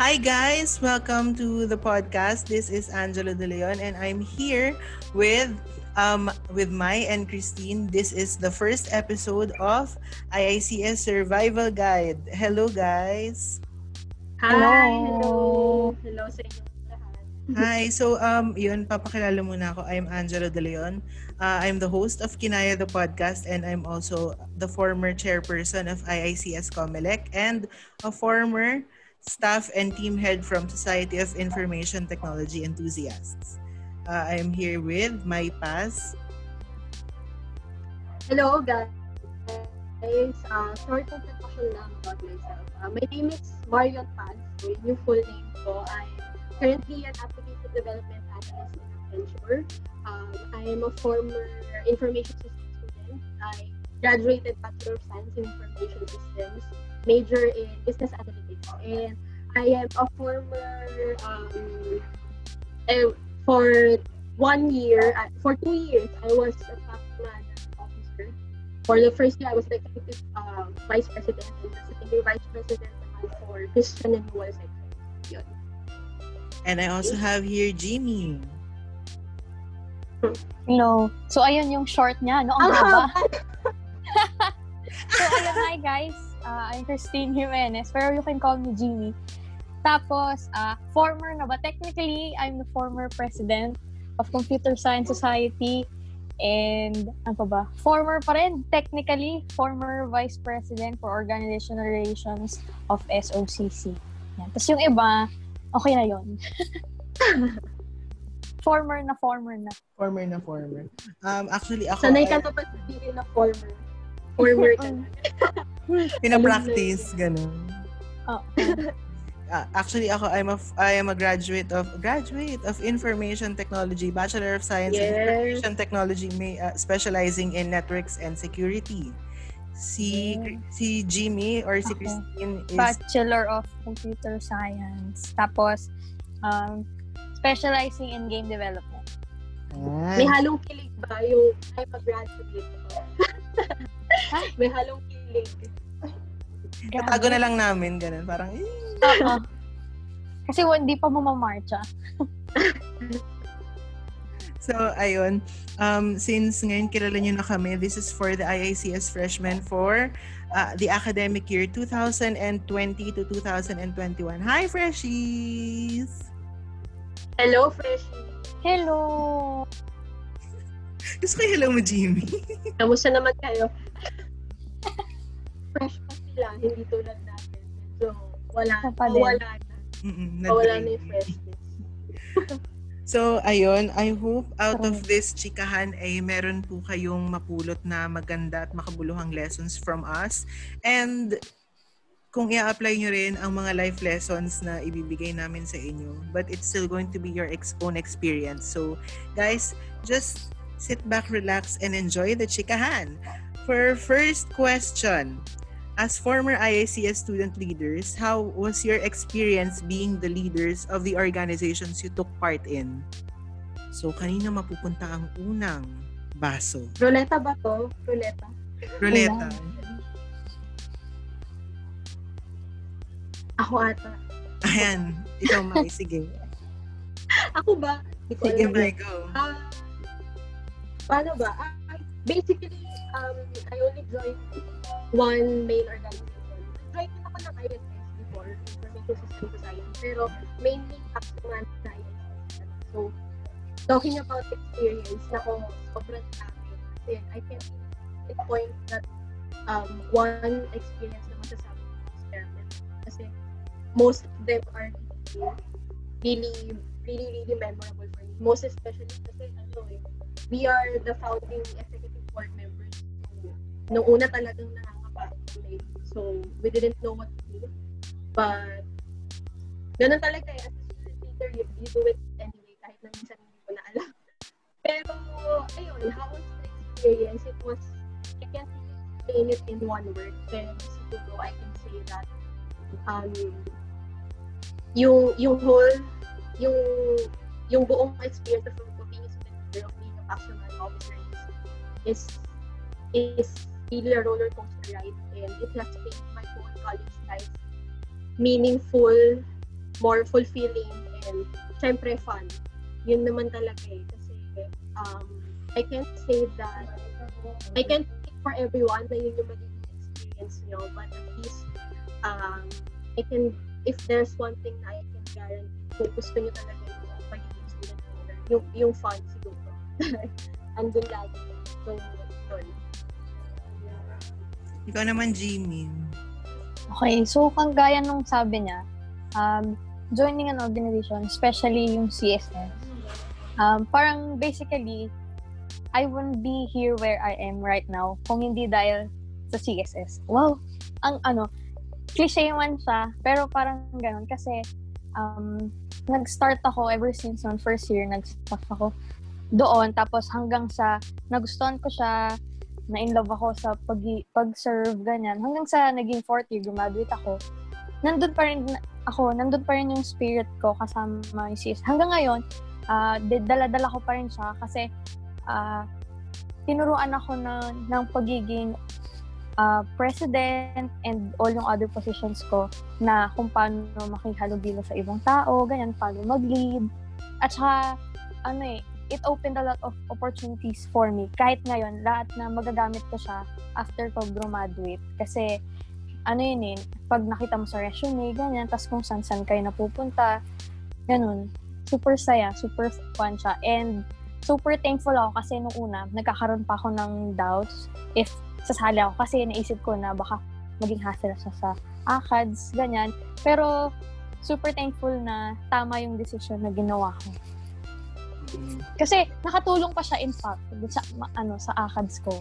Hi guys, welcome to the podcast. This is Angelo De Leon and I'm here with um with Mai and Christine. This is the first episode of IICS Survival Guide. Hello guys. Hi. Hello. Hello sa inyo Hi. So um yun papakilala muna ako. I'm Angelo De Leon. Uh, I'm the host of Kinaya the podcast and I'm also the former chairperson of IICS Comelec and a former staff and team head from Society of Information Technology Enthusiasts. Uh, I'm here with my pass. Hello guys. Uh, short introduction lang about myself. Uh, my name is Marion Paz. So new full name ko, I'm currently an application development analyst in Accenture. Um, I'm a former information systems student. I graduated Bachelor of Science in Information Systems major in business analytics. And I am a former, um, uh, for one year, uh, for two years, I was a top management officer. For the first year, I was the executive uh, vice president, and the second year, vice president naman for Christian and Renewal Sector. And I also have here Jimmy. Hello. So, ayun yung short niya, no? Ang haba. so, ayun, hi guys. Uh, I'm Christine Jimenez, pero you can call me Jeannie. Tapos, uh, former na ba? Technically, I'm the former president of Computer Science Society. And, ano pa ba? Former pa rin, technically, former vice president for organizational relations of SOCC. Yan. Tapos yung iba, okay na yon former na former na. Former na former. Um, actually, ako... Sanay ka na ba sabihin na former? Na. Pina-practice, ganun. Oh. Uh, actually ako I'm a I am a graduate of graduate of information technology bachelor of science yes. in information technology may uh, specializing in networks and security si yeah. si Jimmy or si okay. Christine is bachelor of computer science tapos um, specializing in game development ah. may halong kilig ba yung I'm a graduate may halong kilig Katago na lang namin, ganun. Parang, eh. Oo. Kasi hindi pa mamamarcha. so, ayun. Um, since ngayon kilala nyo na kami, this is for the IICS freshmen for uh, the academic year 2020 to 2021. Hi, Freshies! Hello, Freshies! Hello! Gusto ko hello mo, Jimmy. Kamusta naman kayo? fresh pa sila, hindi tulad natin. So, wala, pa wala na. Mm-mm, wala na yung freshness. So, ayun, I hope out of this chikahan ay meron po kayong mapulot na maganda at makabuluhang lessons from us. And kung i-apply nyo rin ang mga life lessons na ibibigay namin sa inyo. But it's still going to be your ex- own experience. So, guys, just sit back, relax, and enjoy the chikahan. For first question, as former IACS student leaders, how was your experience being the leaders of the organizations you took part in? So, kanina mapupunta ang unang baso? Ruleta ba to? Ruleta? Ruleta. Ako ata. Ayan. Ikaw, Mai. Sige. Ako ba? Sige, Mai, go. Uh, paano ba? Uh, basically, um, I only joined one main organization. Join din ako ng ISS before, Information System Society, pero mainly tax naman sa ISS. So, talking about experience, nako, sobrang dami. Kasi I can pinpoint that um, one experience na masasabi ko experiment. Kasi most of them are really, really, really memorable for me. Most especially kasi, ano eh, we are the founding executive board members. So, nung una talagang na So, we didn't know what to do. But, ganun talaga eh. As a student leader, you, you do it anyway, kahit na minsan hindi ko na alam. Pero, ayun, how was the experience? It was, I can't explain it in one word. Pero siguro, I can say that, um, yung, yung whole, yung, yung buong experience of pastoral officer is, is, really a roller coaster ride and it has made my whole college life meaningful more fulfilling and syempre fun. Yun naman talaga eh. Kasi um, I can't say that I can't speak for everyone na yun yung magiging experience nyo but at least um, I can if there's one thing na I can guarantee kung gusto nyo talaga yung pagiging student yung, yung fun. Andun lagi. So, yun. Ikaw naman, Jimmy. Okay, so kang gaya nung sabi niya, um, joining an organization, especially yung CSS, um, parang basically, I wouldn't be here where I am right now kung hindi dahil sa CSS. Wow! Ang ano, cliche man siya, pero parang ganun kasi um, nag-start ako ever since on first year, nag-start ako doon. Tapos hanggang sa nagustuhan ko siya, na in love ako sa pag pag-serve ganyan hanggang sa naging fourth year graduate ako nandun pa rin ako nandun pa rin yung spirit ko kasama yung sis hanggang ngayon uh, dala-dala ko pa rin siya kasi uh, tinuruan ako na, ng pagiging uh, president and all yung other positions ko na kung paano makihalubilo sa ibang tao, ganyan, paano mag-lead. At saka, ano eh, it opened a lot of opportunities for me. Kahit ngayon, lahat na magagamit ko siya after ko graduate. Kasi, ano yun eh, pag nakita mo sa resume, ganyan, tas kung saan-saan kayo napupunta, ganun. Super saya, super fun siya. And, super thankful ako kasi nung una, nagkakaroon pa ako ng doubts if sasali ako kasi naisip ko na baka maging hassle siya sa ACADS, ganyan. Pero, super thankful na tama yung decision na ginawa ko. Kasi nakatulong pa siya in fact sa ma- ano sa ACADS ko.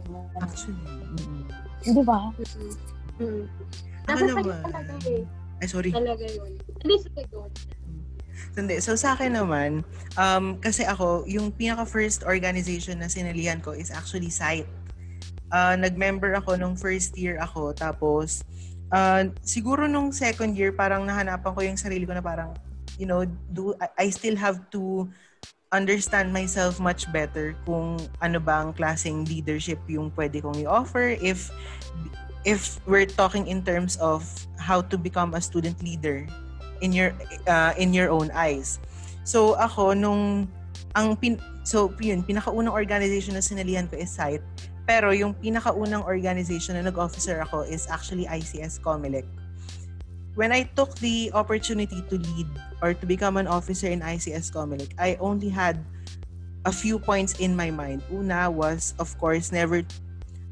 Actually. Mm-hmm. Di ba? Mm-hmm. Ako Nasa naman. talaga eh. Ay, sorry. Talaga yun. At least, okay, go. Hindi. So sa akin naman, um, kasi ako, yung pinaka-first organization na sinalihan ko is actually SITE. Uh, nag-member ako nung first year ako, tapos uh, siguro nung second year, parang nahanapan ko yung sarili ko na parang, you know, do I, I still have to understand myself much better kung ano bang klaseng leadership yung pwede kong i-offer if if we're talking in terms of how to become a student leader in your uh, in your own eyes. So ako nung ang pin, so yun pinakaunang organization na sinalihan ko is SITE pero yung pinakaunang organization na nag-officer ako is actually ICS Comelec. When I took the opportunity to lead or to become an officer in ICS Comelec, I only had a few points in my mind. Una was, of course, never,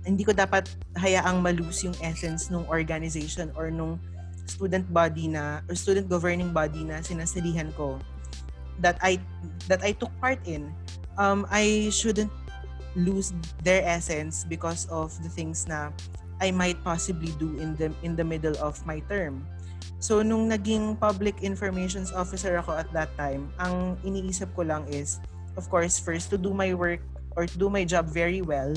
hindi ko dapat hayaang malose yung essence ng organization or nung student body na, or student governing body na sinasalihan ko that I, that I took part in. Um, I shouldn't lose their essence because of the things na I might possibly do in the in the middle of my term. So nung naging public informations officer ako at that time, ang iniisip ko lang is of course first to do my work or to do my job very well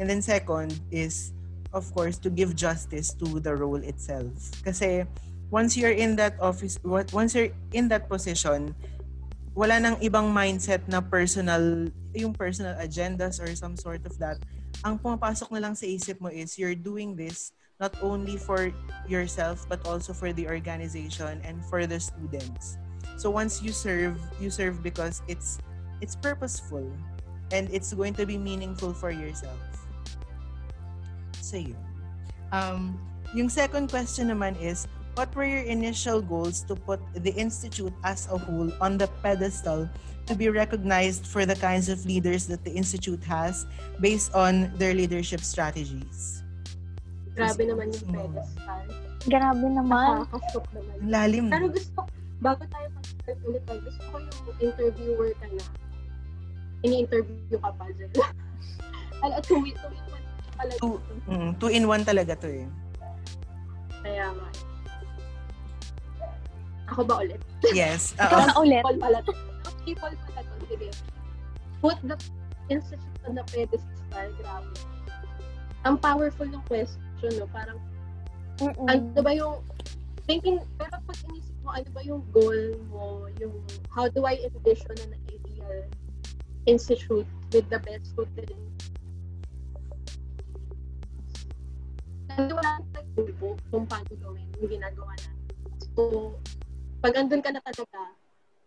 and then second is of course to give justice to the role itself. Kasi once you're in that office once you're in that position, wala nang ibang mindset na personal, yung personal agendas or some sort of that. Ang pumapasok na lang sa isip mo is you're doing this not only for yourself but also for the organization and for the students. So once you serve, you serve because it's it's purposeful and it's going to be meaningful for yourself. So yun. Um, yung second question naman is, what were your initial goals to put the Institute as a whole on the pedestal to be recognized for the kinds of leaders that the Institute has based on their leadership strategies? Grabe naman yung pedestal. Grabe naman. Nakakasok naman. Lalim. Pero gusto, bago tayo mag-start ulit, gusto ko yung interviewer ka na. Ini-interview ka pa dyan. Ala, two, two in one pala. Two, mm, two in one talaga to eh. Kaya nga. Ako ba ulit? Yes. Ikaw Oo. na ulit. People pala to. People pala to. Sige. Put the institute on the pedestal. Grabe. Ang powerful ng question, no? Parang, Mm-mm. ano ba yung, thinking, pero pag inisip mo, ano ba yung goal mo, yung, how do I envision an ideal institute with the best footing? Kasi wala tayong goal kung paano gawin yung ginagawa natin. So, pag andun ka na talaga,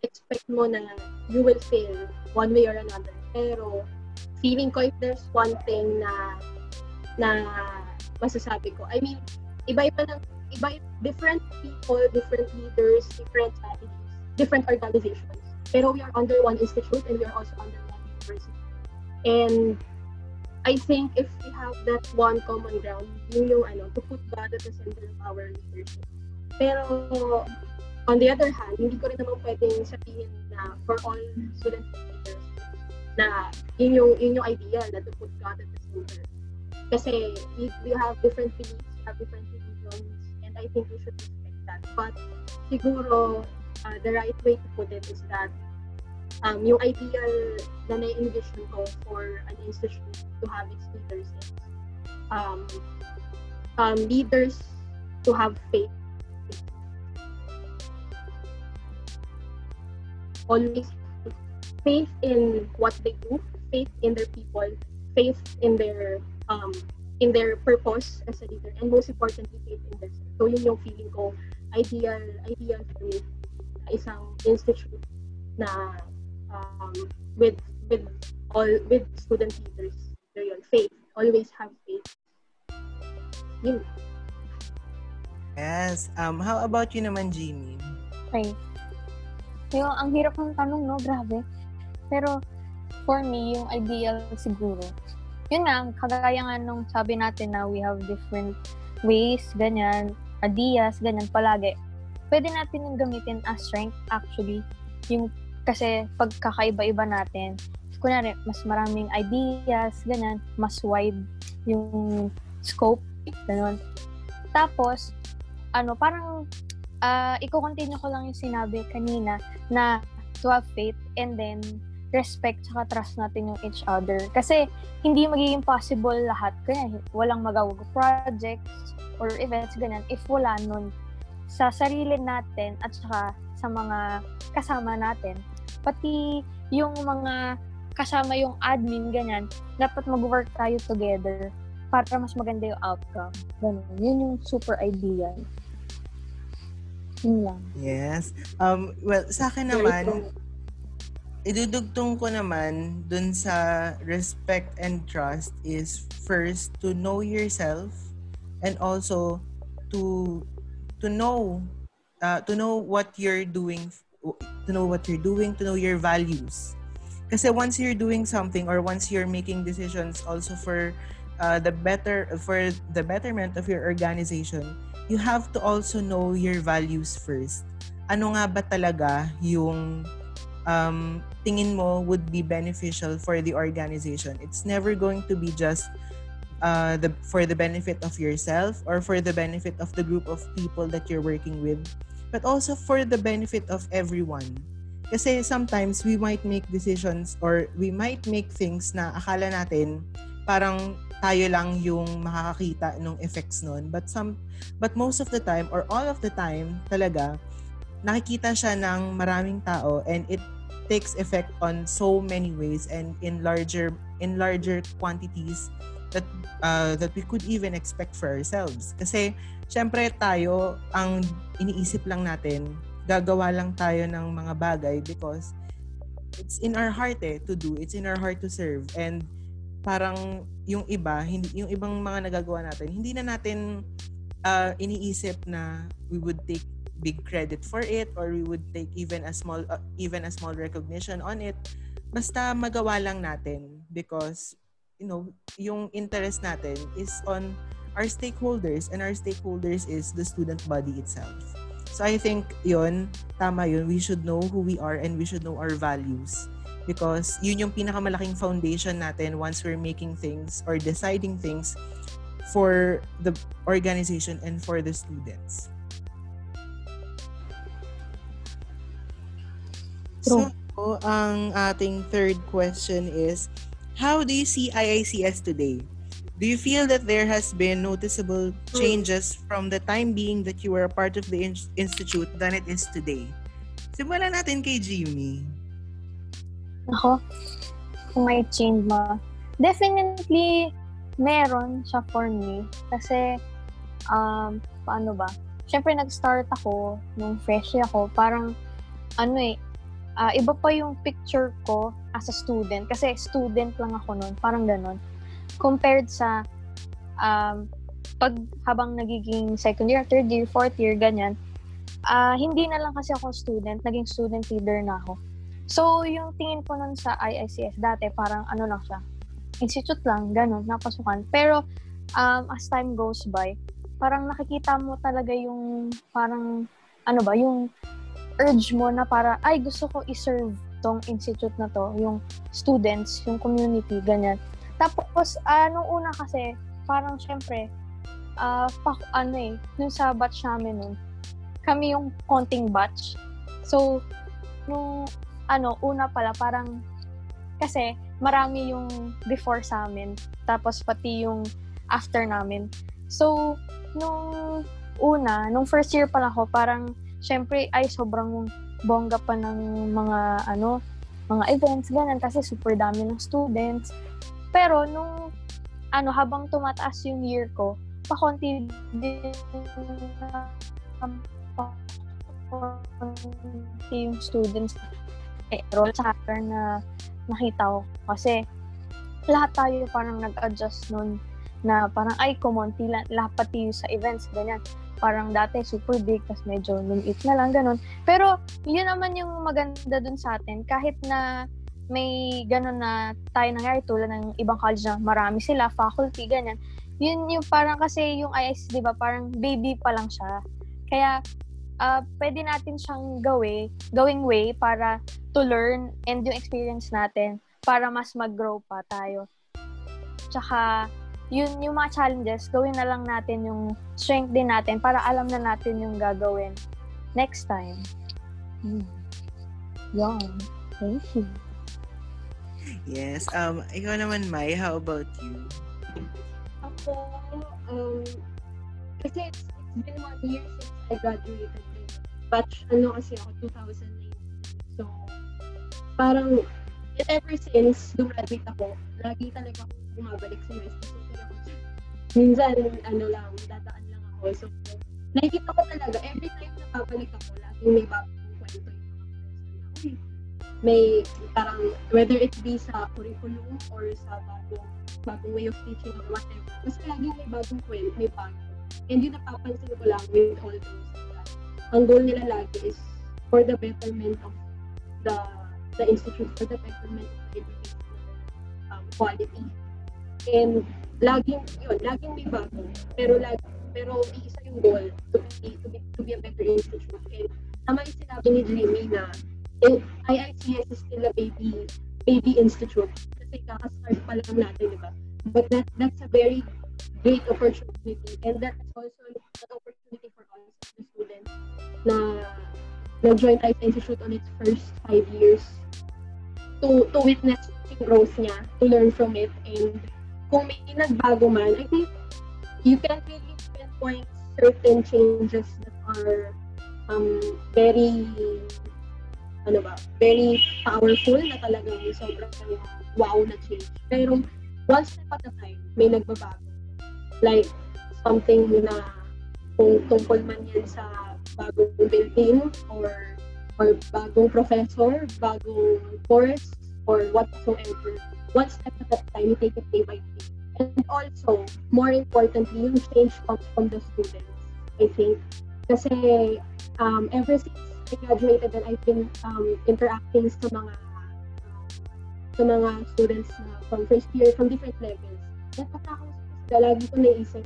expect mo na you will fail one way or another. Pero, feeling ko if there's one thing na na masasabi ko, I mean, iba-iba lang, iba different people, different leaders, different strategies, different organizations. Pero we are under one institute and we are also under one university. And I think if we have that one common ground, yun yung ano, to put God at the center of our leadership. Pero on the other hand, hindi ko rin naman pwedeng sabihin na for all student leaders na yun yung, yun yung ideal na to put God at the center. Kasi we, we have different beliefs, we have different religions, and I think we should respect that. But siguro, uh, the right way to put it is that um, yung ideal na na-envision ko for an institute to have its leaders is um, um, leaders to have faith. Always faith in what they do, faith in their people, faith in their um, in their purpose as a leader, and most importantly, faith in themselves. So yun yung feeling ko, ideal, ideal for me, isang institute na um, with with all with student leaders. So yun, faith. Always have faith. Yun. Yes. Um, how about you naman, Jimmy? Okay. Yung, ang hirap ng tanong, no? Grabe. Pero, for me, yung ideal siguro, yun nga, kagaya nga nung sabi natin na we have different ways, ganyan, ideas, ganyan palagi. Pwede natin yung gamitin as strength, actually. Yung kasi pagkakaiba-iba natin, kunwari, mas maraming ideas, ganyan, mas wide yung scope, ganun. Tapos, ano, parang, uh, i-continue ko lang yung sinabi kanina na to have faith and then respect saka trust natin yung each other. Kasi, hindi magiging possible lahat. Kaya, walang magawag projects or events, ganyan, if wala nun sa sarili natin at saka sa mga kasama natin pati yung mga kasama yung admin, ganyan, dapat mag-work tayo together para mas maganda yung outcome. Ganun. Yun yung super ideal. Yun lang. Yes. Um, well, sa akin naman, idudugtong ko naman dun sa respect and trust is first to know yourself and also to to know uh, to know what you're doing to know what you're doing, to know your values. Kasi once you're doing something or once you're making decisions also for uh, the better for the betterment of your organization, you have to also know your values first. Ano nga ba talaga yung um, tingin mo would be beneficial for the organization? It's never going to be just uh, the for the benefit of yourself or for the benefit of the group of people that you're working with but also for the benefit of everyone. Kasi sometimes we might make decisions or we might make things na akala natin parang tayo lang yung makakakita ng effects nun. But some but most of the time or all of the time talaga nakikita siya ng maraming tao and it takes effect on so many ways and in larger in larger quantities that uh, that we could even expect for ourselves. Kasi syempre tayo, ang iniisip lang natin, gagawa lang tayo ng mga bagay because it's in our heart eh, to do. It's in our heart to serve. And parang yung iba, hindi, yung ibang mga nagagawa natin, hindi na natin uh, iniisip na we would take big credit for it or we would take even a small uh, even a small recognition on it basta magawa lang natin because you know yung interest natin is on our stakeholders and our stakeholders is the student body itself. So I think yun, tama yun, we should know who we are and we should know our values because yun yung pinakamalaking foundation natin once we're making things or deciding things for the organization and for the students. So, ang ating third question is, how do you see IICS today? Do you feel that there has been noticeable changes from the time being that you were a part of the in- institute than it is today? Simulan natin kay Jimmy. Ako, kung may change ma, definitely meron siya for me. Kasi, um, paano ba? syempre nag-start ako nung fresh ako, parang ano eh, uh, iba pa yung picture ko as a student kasi student lang ako noon, parang ganon. Compared sa um, pag habang nagiging second year, third year, fourth year, ganyan, uh, hindi na lang kasi ako student, naging student leader na ako. So, yung tingin ko nun sa IICS dati, parang ano lang siya, institute lang, ganun, napasukan. Pero, um, as time goes by, parang nakikita mo talaga yung parang, ano ba, yung urge mo na para, ay, gusto ko i-serve tong institute na to, yung students, yung community, ganyan. Tapos, uh, nung una kasi, parang syempre, uh, pa, ano eh, nung sa batch namin nun, kami yung konting batch. So, nung, ano, una pala, parang, kasi, marami yung before sa amin, tapos pati yung after namin. So, nung una, nung first year pa lang ako, parang, syempre, ay, sobrang bongga pa ng mga, ano, mga events, ganun, kasi super dami ng students. Pero, nung, ano, habang tumataas yung year ko, pakonti din um, yung students eh, role sa hacker na nakita ko. Kasi lahat tayo parang nag-adjust nun na parang ay kumonti lang, lahat pati sa events, ganyan. Parang dati super big, tas medyo lumiit na lang, ganun. Pero yun naman yung maganda dun sa atin. Kahit na may ganun na tayo nangyari tulad ng ibang college na marami sila, faculty, ganyan yun yung parang kasi yung IS, di ba, parang baby pa lang siya. Kaya, uh, pwede natin siyang gawin, going way para to learn and yung experience natin para mas mag-grow pa tayo. Tsaka, yun, yung mga challenges, gawin na lang natin yung strength din natin para alam na natin yung gagawin next time. Hmm. Yan. Thank you. Yes. Um, ikaw naman, Mai, how about you? Ako, um, kasi it's, it's been one year since I graduated. Batch, ano kasi ako, 2019. So, parang, ever since graduate ako, lagi talaga ako bumabalik sa ako, minsan, ano lang, dadaan lang ako. So, nakikita ko talaga, every time na babalik ako, laging may bagong kwento yung mga na, may parang whether it be sa curriculum or sa bagong bagong way of teaching or whatever. Kasi laging may bagong kwento, may bago. And yung napapansin ko lang with all those, ang goal nila lagi is for the betterment of the the institute, for the betterment of the educational um, quality. And laging, yun, laging may bago. Pero lagi, pero may isa yung goal to be, to be, to be a better institute. And tama yung sinabi ni Jimmy na eh, IICS is still a baby baby institute kasi kaka-start pa lang natin, di ba? But that that's a very great opportunity and that's also an opportunity for us the students na nag-join IICS Institute on its first five years to to witness yung growth niya, to learn from it and kung may nagbago man, I think you can really pinpoint certain changes that are um, very ano ba, very powerful na talagang sobrang wow na change. Pero one step at a time, may nagbabago. Like, something na kung tungkol man yan sa bagong building or or bagong professor, bagong course, or whatsoever. One step at a time, take it day by day. And also, more importantly, yung change comes from the students, I think. Kasi um, ever since I graduated and I've been um, interacting sa mga sa mga students na from first year, from different levels. Napakakausap ko sila, lagi ko naisip,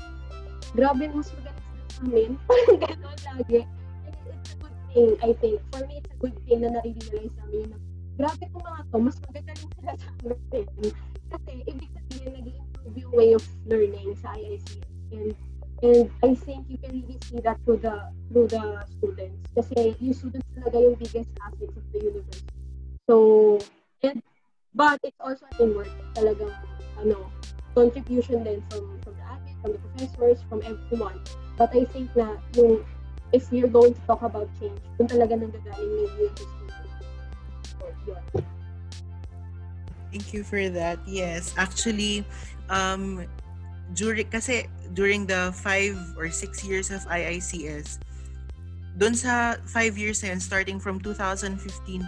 grabe, mas magaling sila sa amin. Gano'n lagi. And it's a good thing, I think. For me, it's a good thing na nare-realize namin na grabe kong mga to, mas magagaling sila sa amin. Kasi, ibig sabihin, nag-improve yung way of learning sa IICS. And And I think you can really see that through the through the students. Kasi yung students talaga yung biggest assets of the university. So, and, but it's also a teamwork talagang ano, contribution din from, from the admin, from the professors, from everyone. But I think na yung if you're going to talk about change, kung talaga nanggagaling yung. So, Thank you for that. Yes, actually, um, during kasi during the five or six years of IICS, doon sa five years na yun, starting from 2015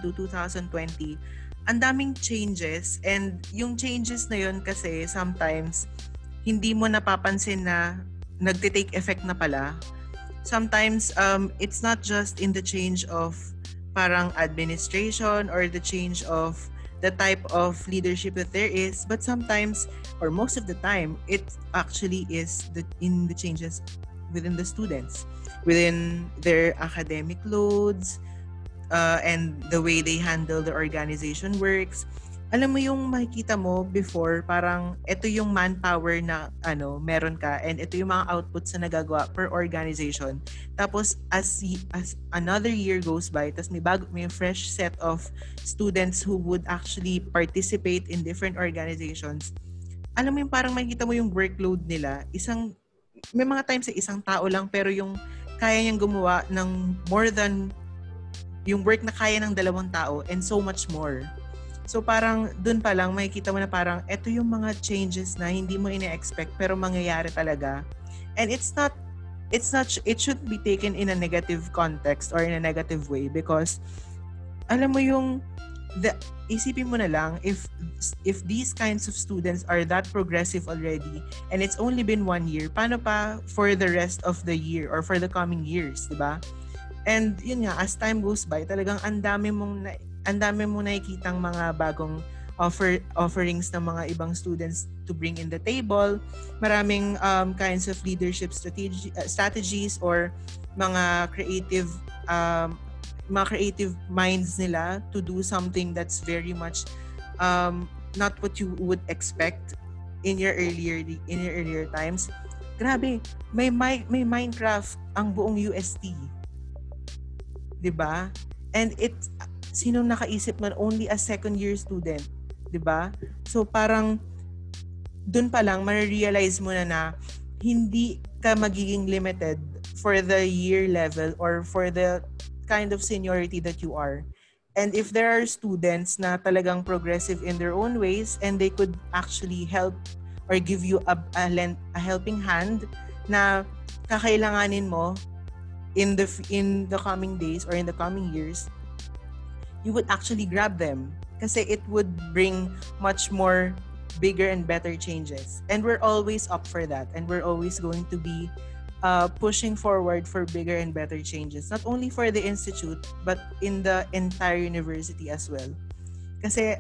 to 2020, ang daming changes and yung changes na yun kasi sometimes hindi mo napapansin na nagte-take effect na pala. Sometimes um, it's not just in the change of parang administration or the change of the type of leadership that there is, but sometimes or most of the time it actually is the in the changes within the students, within their academic loads, uh, and the way they handle the organization works. Alam mo yung makikita mo before, parang ito yung manpower na ano, meron ka and ito yung mga outputs na nagagawa per organization. Tapos as as another year goes by, tapos may bago may fresh set of students who would actually participate in different organizations. Alam mo yung parang makikita mo yung workload nila, isang may mga times sa isang tao lang pero yung kaya niyang gumawa ng more than yung work na kaya ng dalawang tao and so much more. So parang dun pa lang makikita mo na parang ito yung mga changes na hindi mo ine-expect pero mangyayari talaga. And it's not it's not it should be taken in a negative context or in a negative way because alam mo yung the isipin mo na lang if if these kinds of students are that progressive already and it's only been one year paano pa for the rest of the year or for the coming years di ba And yun nga, as time goes by, talagang ang dami mong na, ang dami mong nakikitang mga bagong offer offerings ng mga ibang students to bring in the table. Maraming um, kinds of leadership strategy, uh, strategies or mga creative um, mga creative minds nila to do something that's very much um, not what you would expect in your earlier in your earlier times. Grabe, may may, may Minecraft ang buong UST 'di ba? And it sino nakaisip man only a second year student, 'di ba? So parang doon pa lang ma-realize mo na na hindi ka magiging limited for the year level or for the kind of seniority that you are. And if there are students na talagang progressive in their own ways and they could actually help or give you a, a, a helping hand na kakailanganin mo in the in the coming days or in the coming years you would actually grab them kasi it would bring much more bigger and better changes. And we're always up for that. And we're always going to be uh, pushing forward for bigger and better changes not only for the institute but in the entire university as well. Kasi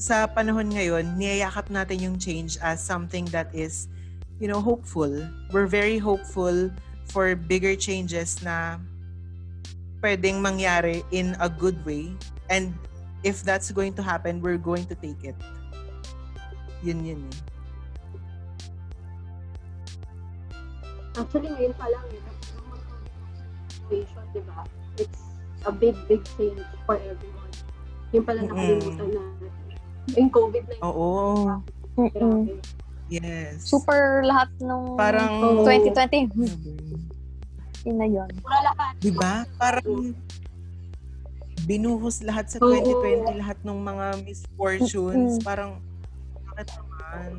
sa panahon ngayon niyayakap natin yung change as something that is you know hopeful. We're very hopeful for bigger changes na pwedeng mangyari in a good way. And if that's going to happen, we're going to take it. Yun yun eh. Actually, ngayon pa lang, eh, situation, di ba? It's a big, big change for everyone. Yung pala nakalimutan na yung COVID-19. Oo. Mm-mm. Yes. Super lahat nung Parang- 2020. Yun na yun. Di ba? Parang binuhos lahat sa Oo. 2020, lahat ng mga misfortunes. Mm-mm. Parang, bakit naman?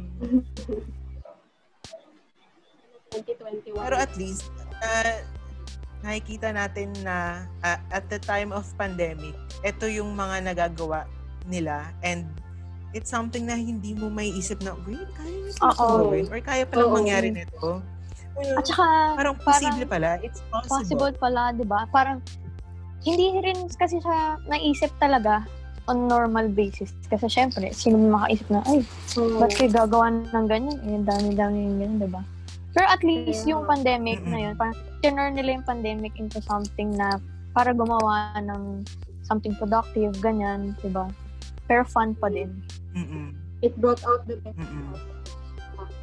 2021. Pero at least, uh, nakikita natin na uh, at the time of pandemic, ito yung mga nagagawa nila and it's something na hindi mo may isip na, wait, kaya nito gawin? Or kaya palang Oo. mangyari nito? Ayun, At saka, parang posible pala. It's possible. possible pala, di ba? Parang, hindi rin kasi siya naisip talaga on normal basis. Kasi syempre, sino mo makaisip na, ay, Oo. ba't kayo gagawa ng ganyan? Eh, dami-dami yung ganyan, di ba? Pero at least yung pandemic na yun, parang turn nila yung pandemic into something na para gumawa ng something productive, ganyan, di ba? Pero fun pa din. Mm-mm. It brought out the best Mm-mm. of us.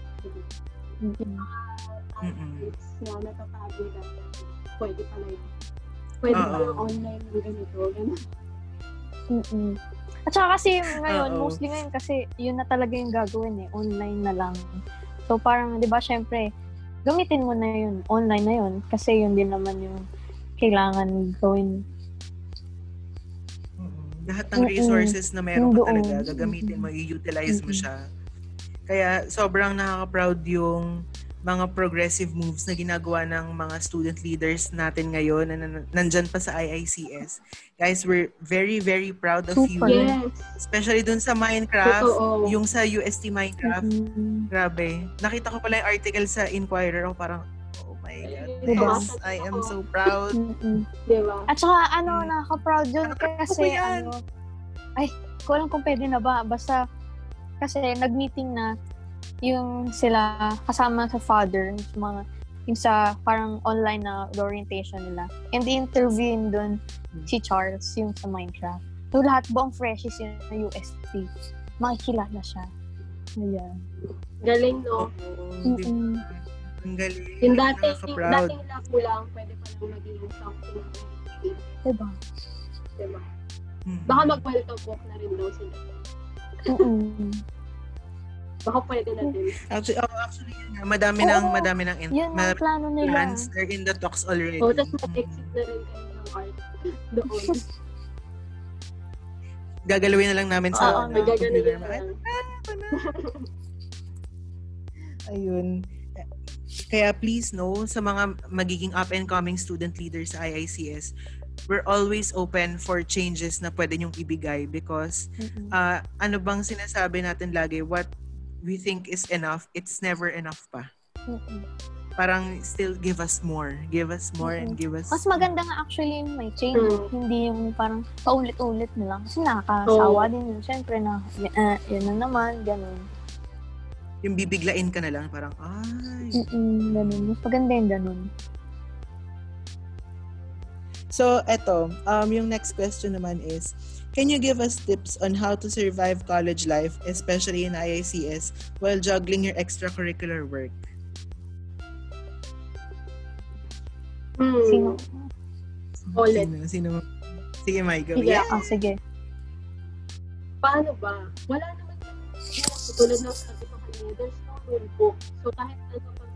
Mm-mm. Mm-mm. It's na natatago na pwede pala yun. Pwede Oo. pala online ng ganito. ganun. Mm-mm. At saka kasi ngayon, Oo. mostly ngayon kasi yun na talaga yung gagawin eh, online na lang. So parang, di ba, syempre, gamitin mo na yun, online na yun, kasi yun din naman yung kailangan gawin. Mm-mm. Lahat ng resources na meron ka talaga, gagamitin mo, i-utilize mo siya. Kaya sobrang nakaka-proud yung mga progressive moves na ginagawa ng mga student leaders natin ngayon na nan- nandyan pa sa IICS. Guys, we're very, very proud of you. Super. Yes. Especially dun sa Minecraft, Totoo. yung sa UST Minecraft. Mm-mm. Grabe. Nakita ko pala yung article sa Inquirer. Ako parang, oh my God. Diba? Yes, I am so proud. Mm-mm. Di ba? At saka, ano, Mm. nakaka-proud yun kasi, Ano yan? ano, ay, ko alam kung pwede na ba. Basta, kasi nag-meeting na yung sila kasama sa father, yung mga, yung sa parang online na orientation nila. And the interviewin dun si Charles, yung sa Minecraft. So, lahat buong freshies yun na UST. Makikilala siya. Ayan. Galing, no? Oo? Mm-mm. Ang galing. Yung dati, Nakaka-proud. dating lang mo lang, pwede pa lang maging something. Diba? Diba? Mm. Baka mag-welcome walk na rin daw sila. Mm-mm. Baka pwede na din. Actually, oh, actually yun nga. Madami nang, Oo. madami nang in- Yun ang plano nila. plans. They're in the talks already. O, tapos mag-exit na rin kayo ng art doon. Gagalawin na lang namin sa Oo, ano, Magaganon computer. na lang. Ayun. Kaya please know sa mga magiging up and coming student leaders sa IICS, we're always open for changes na pwede nyong ibigay because Mm-mm. uh, ano bang sinasabi natin lagi, what we think is enough, it's never enough pa. Mm-mm. Parang still give us more. Give us more and Mm-mm. give us Mas maganda nga actually yung may change. Mm. Hindi yung parang paulit-ulit na lang. Kasi nakakasawa Oo. din yun. Siyempre na, uh, yun na naman, ganun. yung bibiglain ka na lang parang ay Mm-mm, ganun. Mas maganda yung ganun. So, eto, um, yung next question naman is, can you give us tips on how to survive college life, especially in IICS, while juggling your extracurricular work? Hmm. Sino? Ulit. Sino? Sino? Sige, Mike. Sige. Yeah. Ah, sige. Paano ba? Wala naman yung tulad ng sabi ko kanina, there's no rule book. So, kahit ano pang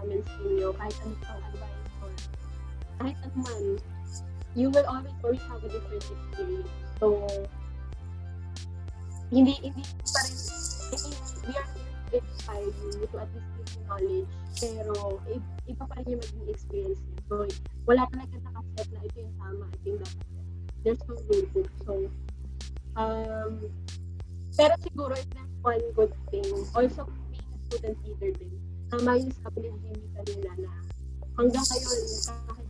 namin sa inyo, kahit ano pang advice or kahit ano man, you will always always have a different experience. So, hindi, hindi pa rin, I mean, we are here to inspire you to at least give you knowledge, pero iba pa rin yung maging experience niya. So, wala talaga nakaset na ito yung tama, ito yung dapat. There's no rule. So, um, pero siguro, if there's one good thing, also being a student leader din, tama yung sabi ni Jimmy kanina na hanggang ngayon, kahit,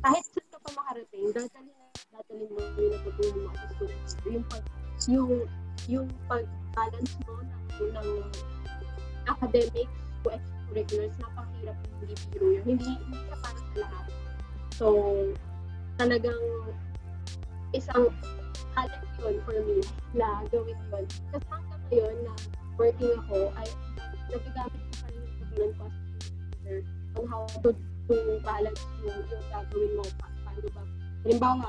kahit saan ka pa makarating, dadalhin dadalhin mo yung natutunan mo as a student leader. Yung pag, yung, yung pag-balance mo ng, ng academics to extracurriculars, napakahirap hindi biro yun. Hindi, hindi siya para sa lahat. So, talagang isang talent yun for me na gawin yun. Kasi hanggang ngayon na working ako, ay nagagamit ko pa rin yung tutunan ko as teacher on how to, to balance yung, yung gagawin mo. Pa, paano ba? Halimbawa,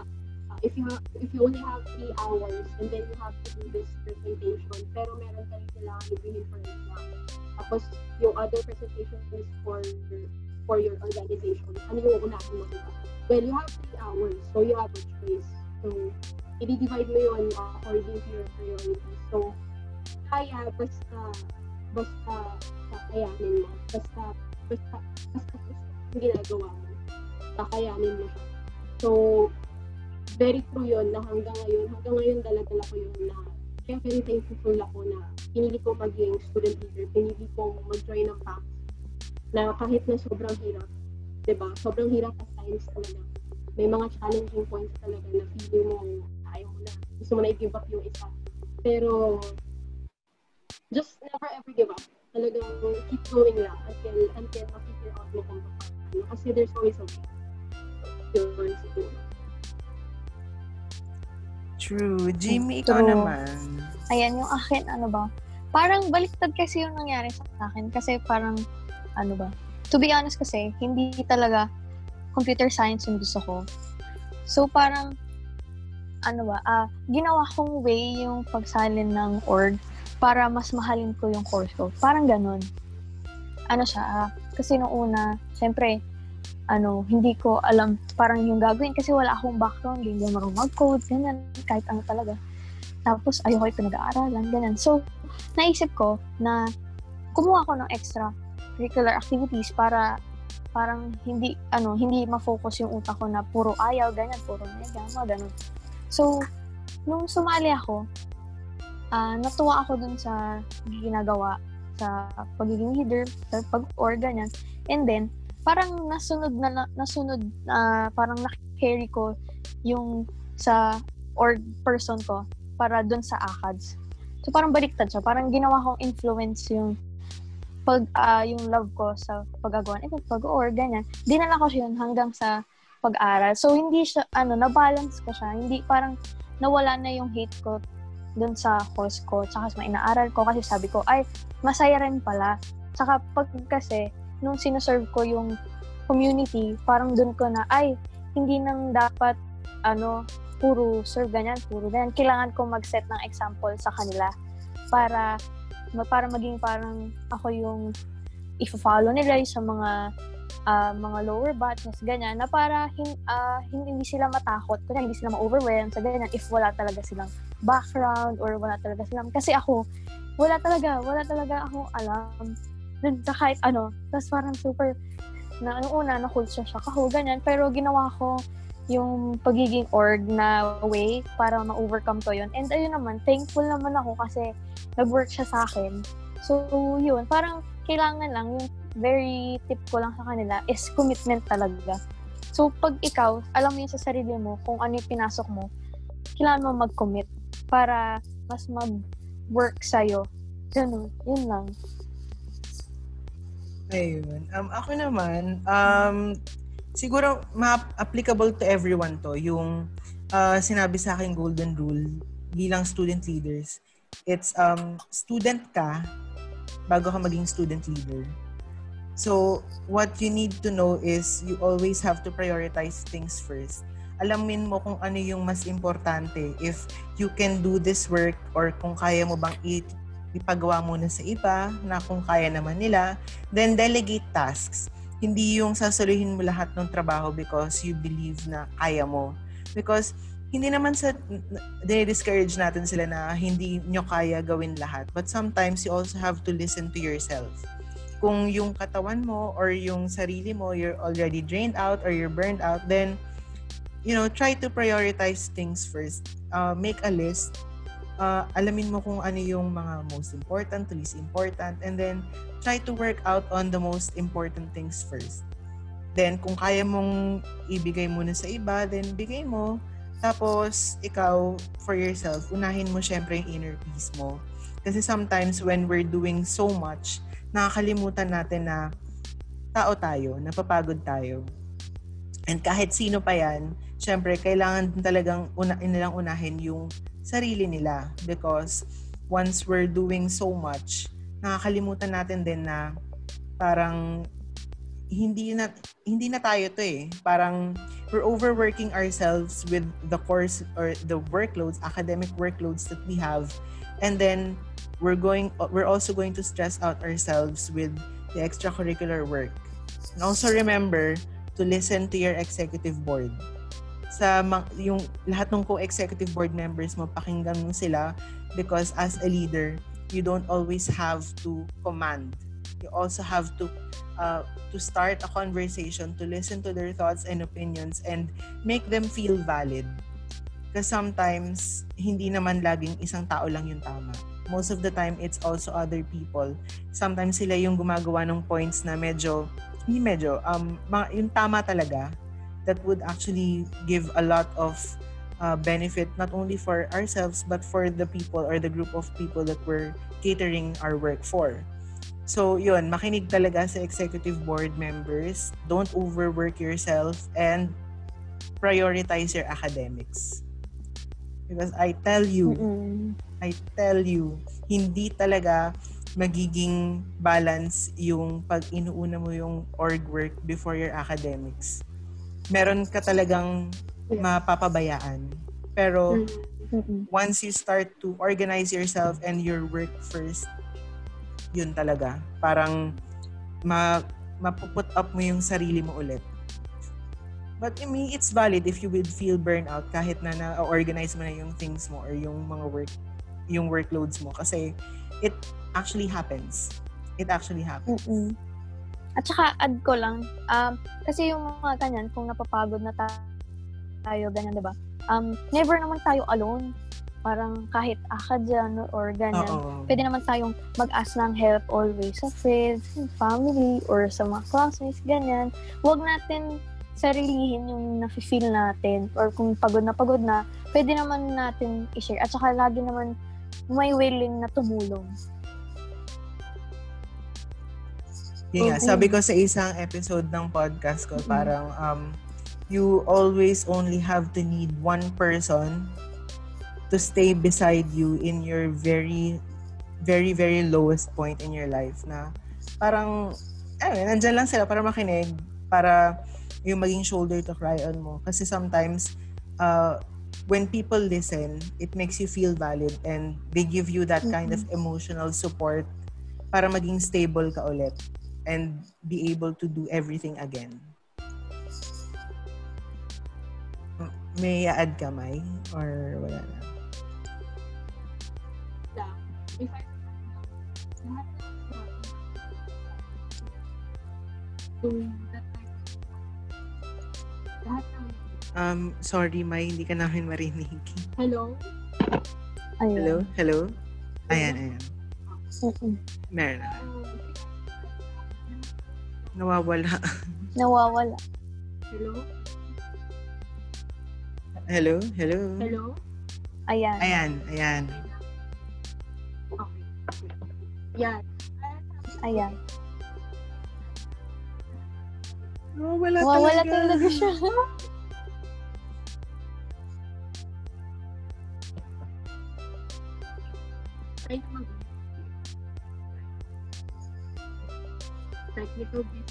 if you if you only have three hours and then you have to do this presentation, pero meron ka rin kailangan ibigin for exam. Tapos, yung other presentation is for for your organization. Ano yung unahin mo, diba? Well, you have three hours, so you have a choice. So, i-divide mo yun according to your priorities. So, kaya basta, basta kakayanin mo. Basta, basta, basta gusto yung ginagawa mo. Kakayanin mo siya. So, very true yun na hanggang ngayon, hanggang ngayon dala-dala ko yun na kaya very thankful ako na pinili ko maging student leader, pinili ko mag-join ng PACS na kahit na sobrang hirap, ba? Sobrang hirap at times talaga. May mga challenging points talaga na feeling mo ayaw mo na, gusto mo na i-give up yung isa. Pero just never ever give up. Talagang keep going lang until until ma-figure out mo kung paano. Kasi there's always a way. Yun siguro. True. Jimmy, ikaw True. naman. Ayan, yung akin, ano ba? Parang baliktad kasi yung nangyari sa akin. Kasi parang, ano ba? To be honest kasi, hindi talaga computer science yung gusto ko. So, parang, ano ba, ah, ginawa kong way yung pagsalin ng org para mas mahalin ko yung course ko. Parang ganun. Ano siya, ah, kasi nung una, syempre, ano, hindi ko alam parang yung gagawin kasi wala akong background, hindi ako marunong mag-code, ganyan, kahit ano talaga. Tapos, ayoko yung pinag-aaralan, ganyan. So, naisip ko na kumuha ko ng extra extracurricular activities para parang hindi ano hindi ma-focus yung utak ko na puro ayaw ganyan puro mega mga ganun so nung sumali ako uh, natuwa ako dun sa ginagawa sa pagiging leader sa pag-or ganyan and then parang nasunod na nasunod uh, parang na-carry ko yung sa org person ko para dun sa ACADS so parang baliktad siya. Parang ginawa kong influence yung pag uh, yung love ko sa paggagawa ito pag or ganyan. Dinala ko siya hanggang sa pag-aral. So hindi siya ano na-balance ko siya. Hindi parang nawala na yung hate ko dun sa course ko tsaka sa inaaral ko. Kasi sabi ko ay masaya rin pala. Tsaka pag kasi nung sinuserve ko yung community parang dun ko na ay hindi nang dapat ano puro serve ganyan puro ganyan. Kailangan ko mag-set ng example sa kanila para para maging parang ako yung i-follow nila sa mga uh, mga lower batches, ganyan, na para hin, uh, hindi sila matakot, kaya hindi sila ma-overwhelm sa ganyan if wala talaga silang background or wala talaga silang, kasi ako, wala talaga, wala talaga akong alam sa kahit ano. Tapos parang super, na ano una, na-culture shock ako, ganyan. Pero ginawa ko yung pagiging org na way para ma-overcome ko yun. And ayun naman, thankful naman ako kasi nag-work siya sa akin. So, yun, parang kailangan lang, yung very tip ko lang sa kanila is commitment talaga. So, pag ikaw, alam mo yun sa sarili mo, kung ano yung pinasok mo, kailangan mo mag-commit para mas mag-work sa'yo. Ganun, yun lang. Ayun. Um, ako naman, um, siguro ma-applicable to everyone to yung uh, sinabi sa akin golden rule bilang student leaders. It's um student ka bago ka maging student leader. So, what you need to know is you always have to prioritize things first. Alamin mo kung ano yung mas importante. If you can do this work or kung kaya mo bang ipagawa muna sa iba na kung kaya naman nila, then delegate tasks hindi yung sasaluhin mo lahat ng trabaho because you believe na kaya mo. Because hindi naman sa discourage natin sila na hindi nyo kaya gawin lahat. But sometimes you also have to listen to yourself. Kung yung katawan mo or yung sarili mo, you're already drained out or you're burned out, then, you know, try to prioritize things first. Uh, make a list uh, alamin mo kung ano yung mga most important least important and then try to work out on the most important things first. Then, kung kaya mong ibigay muna sa iba, then bigay mo. Tapos, ikaw, for yourself, unahin mo syempre yung inner peace mo. Kasi sometimes when we're doing so much, nakakalimutan natin na tao tayo, napapagod tayo. And kahit sino pa yan, syempre, kailangan talagang una, nilang unahin yung sarili nila because once we're doing so much, nakakalimutan natin din na parang hindi na hindi na tayo to eh. Parang we're overworking ourselves with the course or the workloads, academic workloads that we have. And then we're going we're also going to stress out ourselves with the extracurricular work. And also remember to listen to your executive board sa yung lahat ng co-executive board members mo, pakinggan mo sila because as a leader, you don't always have to command. You also have to uh, to start a conversation, to listen to their thoughts and opinions and make them feel valid. Because sometimes, hindi naman laging isang tao lang yung tama. Most of the time, it's also other people. Sometimes sila yung gumagawa ng points na medyo, hindi medyo, um, yung tama talaga that would actually give a lot of uh, benefit not only for ourselves but for the people or the group of people that we're catering our work for. So, yun, makinig talaga sa executive board members. Don't overwork yourself and prioritize your academics. Because I tell you, Mm-mm. I tell you, hindi talaga magiging balance yung pag inuuna mo yung org work before your academics meron ka talagang mapapabayaan. Pero mm-hmm. once you start to organize yourself and your work first, yun talaga. Parang ma mapuput up mo yung sarili mo ulit. But I mean, it's valid if you would feel burnout kahit na na-organize mo na yung things mo or yung mga work yung workloads mo kasi it actually happens. It actually happens. Mm-mm. At saka, add ko lang, um, kasi yung mga ganyan, kung napapagod na ta- tayo, ganyan, di ba? Um, never naman tayo alone. Parang kahit aka dyan or ganyan. Oo. Pwede naman tayong mag-ask ng help always sa friends, family, or sa mga classmates, ganyan. Huwag natin sarilihin yung nafe-feel natin or kung pagod na pagod na, pwede naman natin i-share. At saka lagi naman may willing na tumulong. Yun nga, sabi ko sa isang episode ng podcast ko, parang um, you always only have to need one person to stay beside you in your very, very, very lowest point in your life na parang, ano, nandyan lang sila para makinig, para yung maging shoulder to cry on mo. Kasi sometimes, uh, when people listen, it makes you feel valid and they give you that kind of emotional support para maging stable ka ulit and be able to do everything again. May add ka, Mai? Or wala na? lang. If I lahat lahat ng Um, sorry, Mai, hindi ka namin marinig. hello, Ayun. Hello? Hello? Ayan, ayan. Mm-mm. Meron na. um, Nawawala. Nawawala. hello, Hello? Hello? hello, Ayan. Ayan, ayan. okay. Yan. Ayan. Nawawala Nawawala talaga. talaga siya. Na mag Technical bit.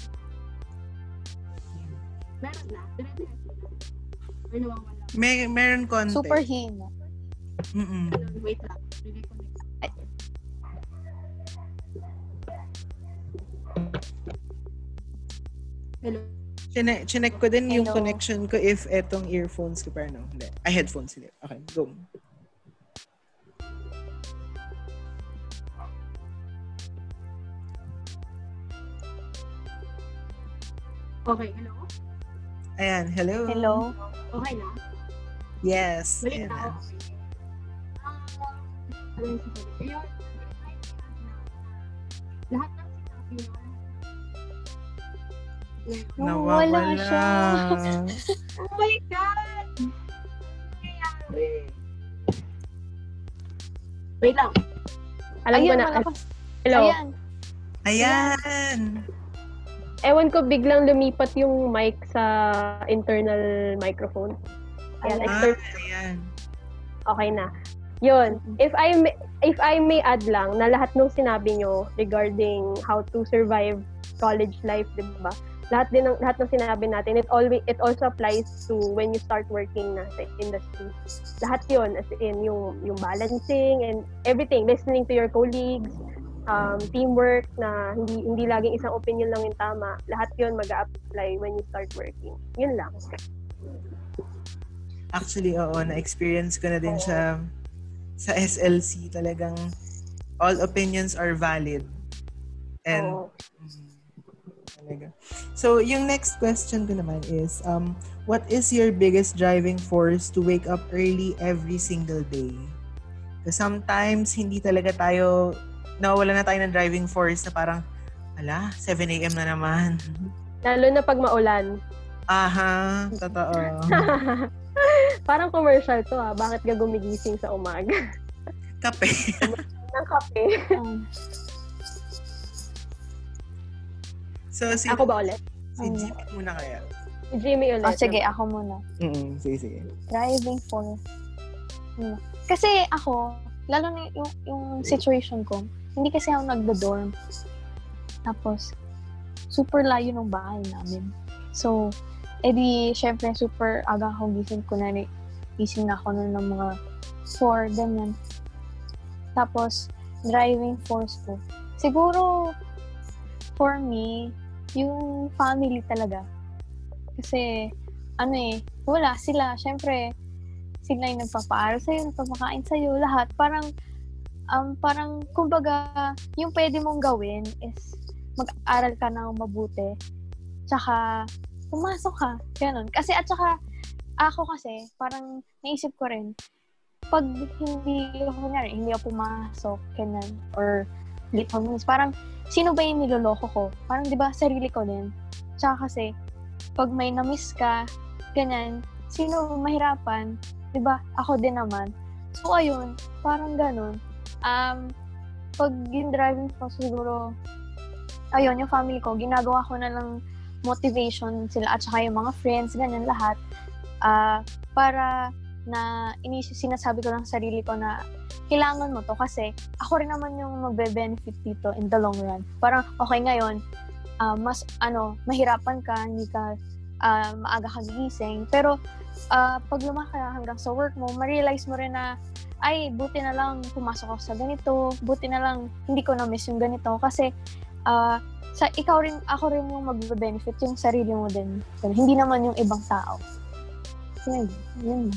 Meron na. Dire-diretso na. Or nawawala. May, meron konti. Super hina. Mm-mm. Wait lang. Hello. Chine- chinek ko din yung Hello. connection ko if etong earphones ko pero no. Hindi. Ay, headphones. Hindi. Okay, go. Okay, hello? Ayan, hello. Hello. Okay na? Yes. Balik Ayan na ako. Ayun, lahat ng sinabi ngayon. Nawawala siya. Oh my God! Wait lang. Alam ko Ayun, na. malakas. Hello. Ayan. Ayan. Ewan ko biglang lumipat yung mic sa internal microphone. Ayan, Ayan. Ah, external. ayan. Okay na. Yun. If I may, if I may add lang na lahat ng sinabi nyo regarding how to survive college life, 'di ba? Lahat din ng lahat ng sinabi natin, it always it also applies to when you start working na sa industry. Lahat 'yon as in yung yung balancing and everything, listening to your colleagues, um, teamwork na hindi hindi laging isang opinion lang yung tama. Lahat 'yon mag-a-apply when you start working. Yun lang. Actually, oo, na-experience ko na din siya sa SLC. Talagang all opinions are valid. And Talaga. So, yung next question ko naman is, um, what is your biggest driving force to wake up early every single day? Because sometimes, hindi talaga tayo, nawala na tayo ng driving force na parang, ala, 7 a.m. na naman. Lalo na pag maulan. Aha, totoo. Parang commercial to ah. Bakit ka gumigising sa umaga? Kape. ng kape. So, si, Ako ba ulit? si Jimmy muna kaya. Si Jimmy ulit. oh, sige, ako muna. Mm sige, sige. Driving force. Hmm. Kasi ako, lalo na yung, yung situation ko, hindi kasi ako nagdo-dorm. Tapos, super layo ng bahay namin. So, edi, syempre, super aga ako gising ko na gising na ako nun ng mga 4, ganyan. Tapos, driving force ko. Siguro, for me, yung family talaga. Kasi, ano eh, wala sila. Syempre, sila yung nagpapaaral sa'yo, nagpapakain sa'yo, lahat. Parang, um, parang, kumbaga, yung pwede mong gawin is mag-aral ka ng mabuti. Tsaka, pumasok ka. Ganun. Kasi, at saka, ako kasi, parang naisip ko rin, pag hindi, kunyari, hindi ako pumasok, ganyan, or late hormones, parang, sino ba yung niloloko ko? Parang, di ba, sarili ko din. Tsaka kasi, pag may na-miss ka, ganyan, sino mahirapan? Di ba? Ako din naman. So, ayun, parang ganun. Um, pag yung driving ko, siguro, ayun, yung family ko, ginagawa ko na lang motivation sila at saka yung mga friends, ganyan lahat. Uh, para na inisip, sinasabi ko lang sa sarili ko na kailangan mo to kasi ako rin naman yung magbe-benefit dito in the long run. Parang, okay, ngayon, uh, mas, ano, mahirapan ka, hindi ka uh, maaga ka gigising. Pero, uh, pag lumaki hanggang sa work mo, ma-realize mo rin na, ay, buti na lang pumasok ako sa ganito, buti na lang hindi ko na-miss yung ganito. Kasi, uh, sa ikaw rin, ako rin yung magbe-benefit, yung sarili mo din. Hindi naman yung ibang tao. Yan, yan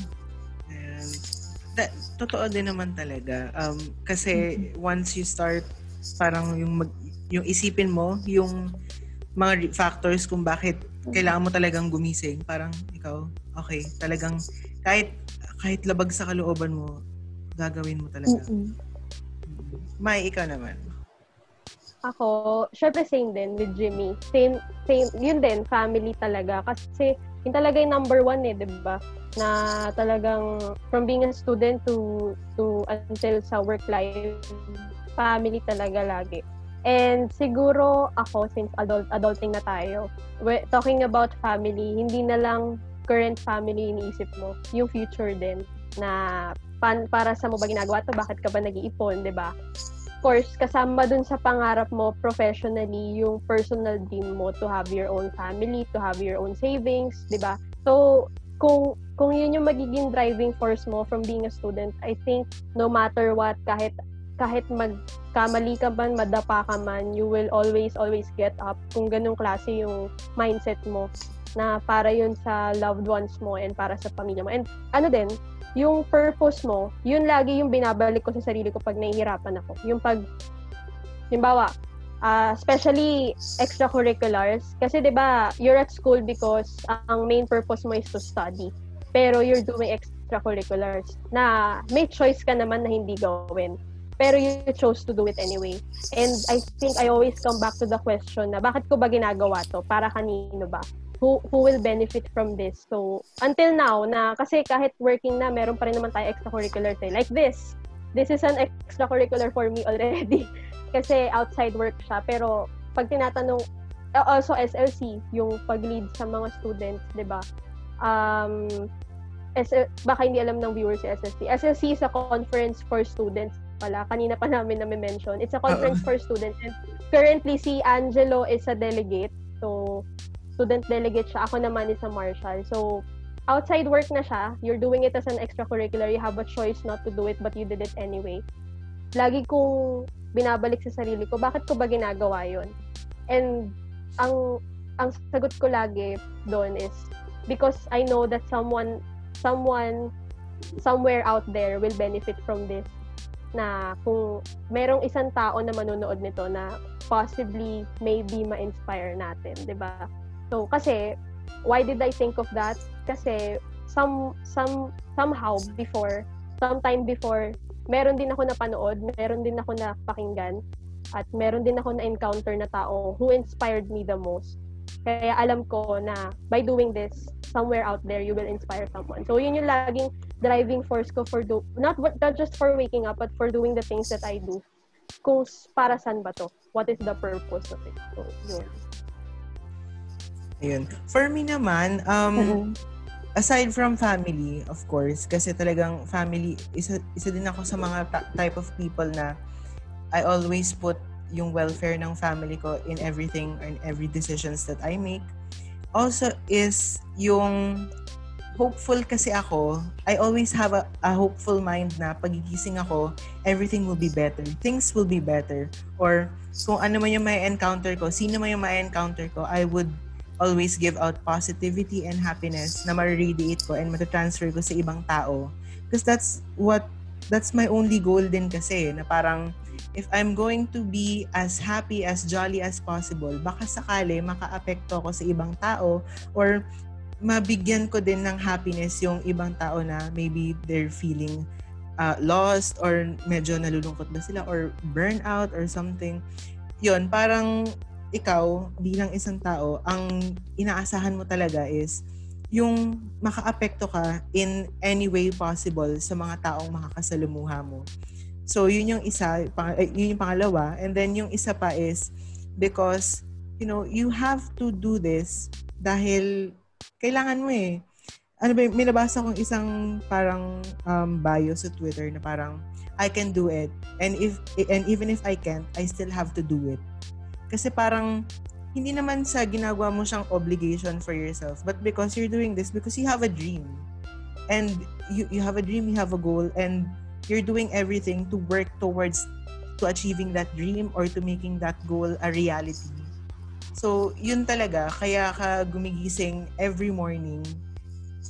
ta- totoo din naman talaga. Um, kasi mm-hmm. once you start, parang yung, mag, yung isipin mo, yung mga factors kung bakit kailangan mo talagang gumising. Parang ikaw, okay, talagang kahit kahit labag sa kalooban mo, gagawin mo talaga. Mm-hmm. May, ikaw naman. Ako, syempre same din with Jimmy. Same, same, yun din, family talaga. Kasi yun talaga yung number one eh, di ba? na talagang from being a student to to until sa work life family talaga lagi and siguro ako since adult adulting na tayo we're talking about family hindi na lang current family iniisip mo yung future din na pan, para sa mo ba ginagawa to? Bakit ka ba nag-iipon 'di ba? Course kasama dun sa pangarap mo professionally yung personal dream mo to have your own family to have your own savings 'di ba? So kung kung yun yung magiging driving force mo from being a student, I think no matter what, kahit kahit magkamali ka man, madapa ka man, you will always, always get up. Kung ganung klase yung mindset mo na para yun sa loved ones mo and para sa pamilya mo. And ano din, yung purpose mo, yun lagi yung binabalik ko sa sarili ko pag nahihirapan ako. Yung pag, halimbawa, uh, especially extracurriculars, kasi 'di ba, you're at school because ang main purpose mo is to study pero you're doing extracurriculars na may choice ka naman na hindi gawin. Pero you chose to do it anyway. And I think I always come back to the question na bakit ko ba ginagawa to? Para kanino ba? Who, who will benefit from this? So, until now, na kasi kahit working na, meron pa rin naman tayo extracurriculars eh. Like this. This is an extracurricular for me already. kasi outside work siya. Pero, pag tinatanong, also SLC, yung pag-lead sa mga students, di ba? Um, S- baka hindi alam ng viewers si SSC. SSC is a conference for students pala. Kanina pa namin na mention. It's a conference Uh-oh. for students. And currently, si Angelo is a delegate. So, student delegate siya. Ako naman is a marshal. So, outside work na siya. You're doing it as an extracurricular. You have a choice not to do it, but you did it anyway. Lagi kong binabalik sa sarili ko, bakit ko ba ginagawa yon And ang ang sagot ko lagi doon is because I know that someone someone somewhere out there will benefit from this na kung merong isang tao na manonood nito na possibly maybe ma-inspire natin, 'di ba? So kasi why did I think of that? Kasi some some somehow before sometime before meron din ako napanood, meron din ako napakinggan at meron din ako na-encounter na tao who inspired me the most. Kaya alam ko na by doing this, somewhere out there, you will inspire someone. So, yun yung laging driving force ko for do not not just for waking up, but for doing the things that I do. Kung para saan ba to? What is the purpose of it? So, yun. Ayun. For me naman, um, mm-hmm. aside from family, of course, kasi talagang family, isa, isa din ako sa mga ta- type of people na I always put yung welfare ng family ko in everything and every decisions that I make. Also is yung hopeful kasi ako, I always have a, a hopeful mind na pagigising ako, everything will be better. Things will be better. Or kung ano man yung may encounter ko, sino man yung may encounter ko, I would always give out positivity and happiness na ma-radiate ko and matatransfer ko sa ibang tao. Because that's what that's my only goal din kasi na parang if I'm going to be as happy, as jolly as possible, baka sakali makaapekto ko sa ibang tao or mabigyan ko din ng happiness yung ibang tao na maybe they're feeling uh, lost or medyo nalulungkot ba sila or burnout or something. Yun, parang ikaw bilang isang tao, ang inaasahan mo talaga is yung makaapekto ka in any way possible sa mga taong makakasalumuha mo. So, yun yung isa, pang, yun yung pangalawa. And then, yung isa pa is because, you know, you have to do this dahil kailangan mo eh. Ano ba, may nabasa kong isang parang um, bio sa Twitter na parang, I can do it. And if and even if I can't, I still have to do it. Kasi parang hindi naman sa ginagawa mo siyang obligation for yourself, but because you're doing this because you have a dream. And you you have a dream, you have a goal and you're doing everything to work towards to achieving that dream or to making that goal a reality. So, yun talaga. Kaya ka gumigising every morning,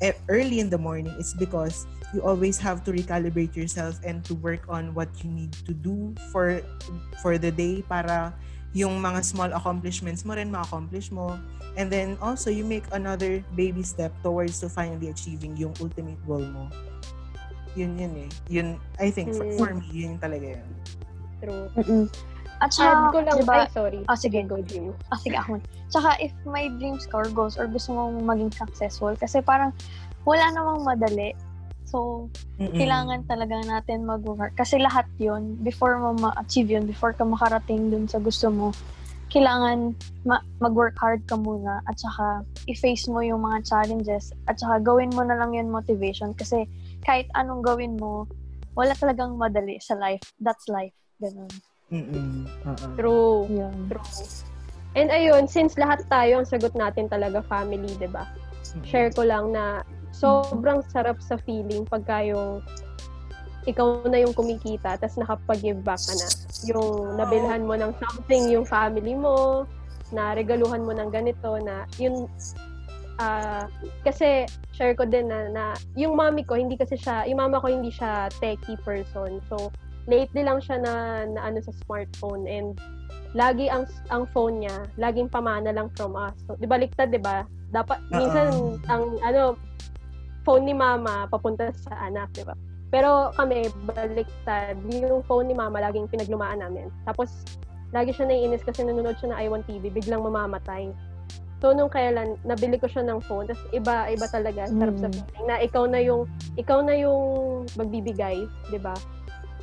e- early in the morning, is because you always have to recalibrate yourself and to work on what you need to do for for the day para yung mga small accomplishments mo rin ma-accomplish mo. And then also, you make another baby step towards to finally achieving yung ultimate goal mo. Yun yun eh. Yun, I think, for, Mm. for me, yun talaga yun. True. Mm-mm. At Add saka, ko lang, diba, ay, sorry. Ah, sige. go, Jim. Ah, sige, ako. Tsaka, if may dreams ka or goals or gusto mong maging successful, kasi parang wala namang madali. So, Mm-mm. kailangan talaga natin mag-work. Kasi lahat yun, before mo ma-achieve yun, before ka makarating dun sa gusto mo, kailangan ma- mag-work hard ka muna at saka i-face mo yung mga challenges at saka gawin mo na lang yun motivation kasi kahit anong gawin mo, wala talagang madali sa life. That's life. Ganun. Mm-mm. Oo. True. Yun. True. And ayun, since lahat tayo, ang sagot natin talaga family, di ba? Share ko lang na sobrang sarap sa feeling pagka yung ikaw na yung kumikita, tapos nakapag-give back ka na. Yung nabilhan mo ng something yung family mo, na regaluhan mo ng ganito, na yun, ah, kasi share ko din na, na yung mami ko, hindi kasi siya, yung mama ko hindi siya techie person. So, lately lang siya na, na ano sa smartphone and lagi ang ang phone niya, laging pamana lang from us. So, di baliktad, di ba? Dapat, minsan, Oo. ang, ano, phone ni mama papunta sa anak, di ba? Pero kami, baliktad, yung phone ni mama laging pinaglumaan namin. Tapos, lagi siya naiinis kasi nanonood siya ng iWant TV, biglang mamamatay. So, nung kailan, nabili ko siya ng phone, tapos iba, iba talaga, sarap sa feeling, na ikaw na yung, ikaw na yung magbibigay, di ba?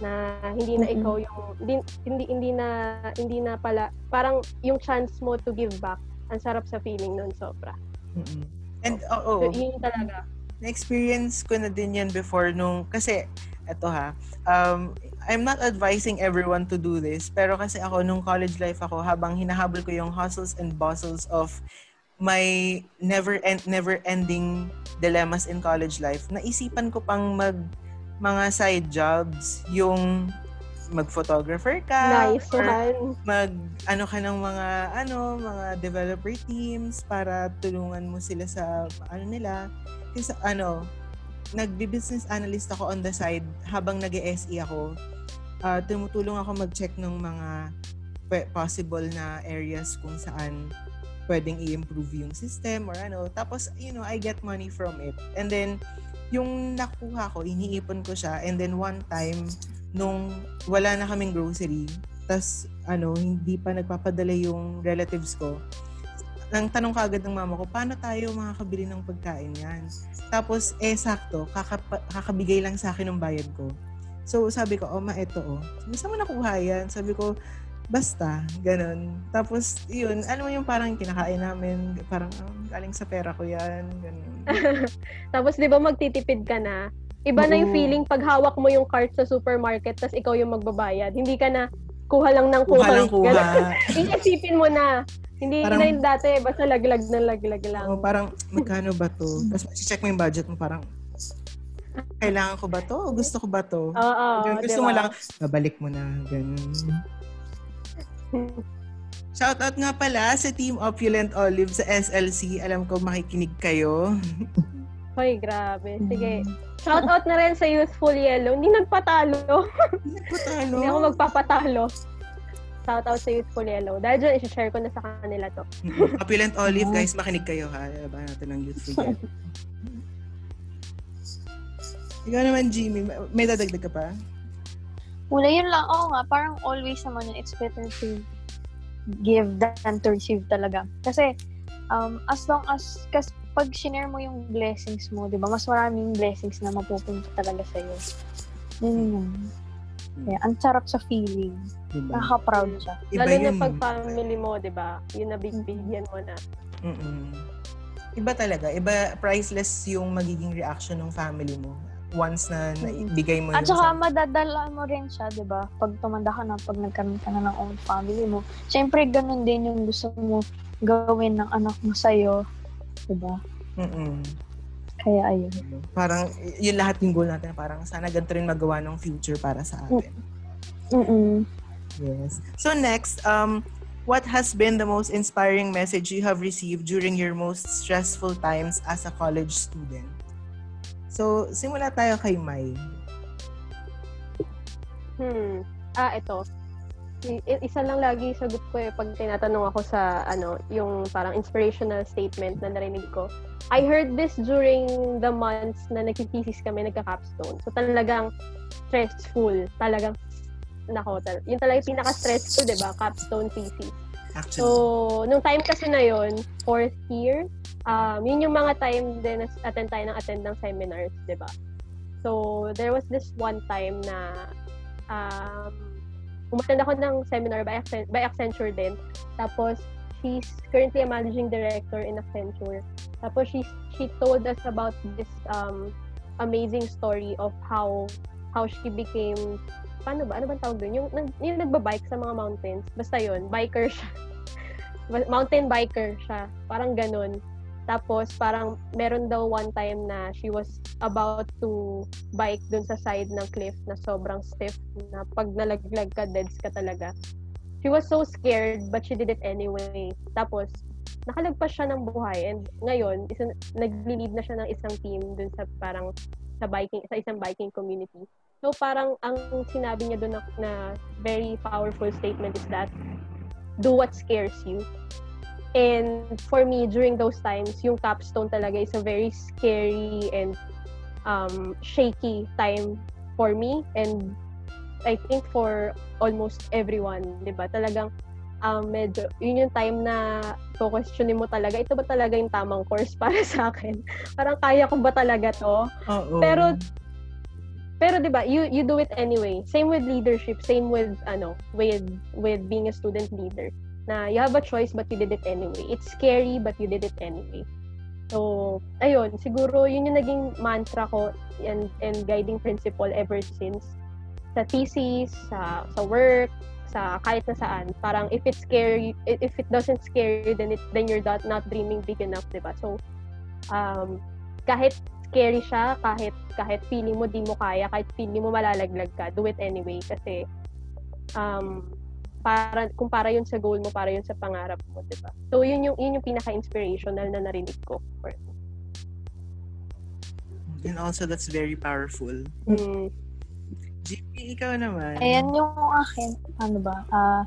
Na hindi na ikaw yung, hindi, hindi, hindi na, hindi na pala, parang yung chance mo to give back, ang sarap sa feeling nun, sobra. Mm-mm. And, oo. So, yun talaga. Na-experience ko na din yan before nung, kasi, eto ha, um, I'm not advising everyone to do this, pero kasi ako, nung college life ako, habang hinahabol ko yung hustles and bustles of my never end never ending dilemmas in college life, naisipan ko pang mag mga side jobs, yung mag-photographer ka, Nice or one. mag ano ka ng mga ano mga developer teams para tulungan mo sila sa ano nila kasi ano nagbi-business analyst ako on the side habang nag-SE ako. Ah, tumutulong ako mag-check ng mga possible na areas kung saan pwedeng i-improve yung system or ano. Tapos you know I get money from it. And then yung nakuha ko iniipon ko siya. And then one time nung wala na kaming grocery tas ano, hindi pa nagpapadala yung relatives ko. Nang tanong kaagad ng mama ko, paano tayo makakabili ng pagkain yan? Tapos, eh, sakto, kakapa- kakabigay lang sa akin ng bayad ko. So, sabi ko, oh, ma, eto, oh. Sabi, saan mo nakuha yan? Sabi ko, basta, ganun. Tapos, yun, alam mo yung parang kinakain namin, parang, oh, galing sa pera ko yan, ganun. Tapos, di ba, magtitipid ka na. Iba na yung feeling pag hawak mo yung cart sa supermarket tapos ikaw yung magbabayad. Hindi ka na kuha lang ng Kuha kuha. lang kuha. Iisipin mo na. Hindi Parang- na yung dati, basta laglag na laglag lang. Oh, parang, magkano ba to? Tapos, check mo yung budget mo, parang, kailangan ko ba to? O gusto ko ba to? Oo, Ganun, gusto diba? mo lang, babalik mo na. Ganun. Shoutout nga pala sa Team Opulent Olive sa SLC. Alam ko makikinig kayo. Hoy, grabe. Sige. Shout out na rin sa Youthful Yellow. Hindi nagpatalo. Nagpatalo. Hindi ako magpapatalo. Shout out sa Youthful Yellow. Dahil dyan, isi-share ko na sa kanila to. Opulent Olive, guys, makinig kayo ha. Ba natin ng youthful Yellow. Ikaw naman, Jimmy, may dadagdag ka pa? Wala, yun lang. Oo nga, parang always naman yun, it's better to give than to receive talaga. Kasi, um, as long as, kasi pag shinare mo yung blessings mo, di ba, mas maraming blessings na mapupunta talaga sa'yo. Yun yun. Kaya, ang sarap sa feeling. Diba? Nakaka-proud siya. Iba Lalo na yun. pag family mo, di ba? Yun na bigbigyan mo na. Mm-mm. Iba talaga. Iba, priceless yung magiging reaction ng family mo once na naibigay mo At yung saka sa- madadala mo rin siya, di ba? Pag tumanda ka na, pag nagkaroon ka na ng own family mo. Siyempre, ganun din yung gusto mo gawin ng anak mo sa'yo. Di ba? Mm-mm. Kaya ayun. Parang, yun lahat yung goal natin. Parang sana ganito rin magawa ng future para sa atin. Mm-mm. Yes. So next, um, what has been the most inspiring message you have received during your most stressful times as a college student? So, simula tayo kay Mai. Hmm. Ah, ito. Isa lang lagi sagot ko eh pag tinatanong ako sa ano, yung parang inspirational statement na narinig ko. I heard this during the months na nagtitesis kami, nagka-capstone. So talagang stressful. Talagang nako, tal- yun talaga yung pinaka-stressful, 'di ba? Capstone thesis. Actually. So, nung time kasi na yon fourth year, um, yun yung mga time din na attend tayo ng attend ng seminars, di ba? So, there was this one time na um, umattend ako ng seminar by, Accent- by Accenture din. Tapos, she's currently a managing director in Accenture. Tapos, she, she told us about this um, amazing story of how how she became paano ba? Ano bang tawag doon? Yung, yung nagbabike sa mga mountains. Basta yon biker siya. Mountain biker siya. Parang ganun. Tapos, parang meron daw one time na she was about to bike dun sa side ng cliff na sobrang stiff na pag nalaglag ka, deads ka talaga. She was so scared but she did it anyway. Tapos, nakalagpas siya ng buhay and ngayon, isa, nagli-lead na siya ng isang team dun sa parang sa biking sa isang biking community. So parang ang sinabi niya doon na, na very powerful statement is that do what scares you. And for me, during those times, yung capstone talaga is a very scary and um, shaky time for me and I think for almost everyone, di ba? Talagang um, medyo, yun yung time na questionin mo talaga, ito ba talaga yung tamang course para sa akin? Parang kaya ko ba talaga to? Oo. Pero pero 'di ba, you you do it anyway. Same with leadership, same with ano, with with being a student leader. Na you have a choice but you did it anyway. It's scary but you did it anyway. So, ayun, siguro yun yung naging mantra ko and and guiding principle ever since sa thesis, sa sa work, sa kahit na saan. Parang if it's scary, if it doesn't scare you, then it then you're not, not dreaming big enough, 'di ba? So, um, kahit scary siya, kahit kahit feeling mo di mo kaya, kahit feeling mo malalaglag ka, do it anyway kasi um para kung para yun sa goal mo, para yun sa pangarap mo, 'di ba? So yun yung yun yung pinaka-inspirational na narinig ko. For, And also, that's very powerful. mm, GP, ikaw naman. Ayan yung akin, ano ba, ah,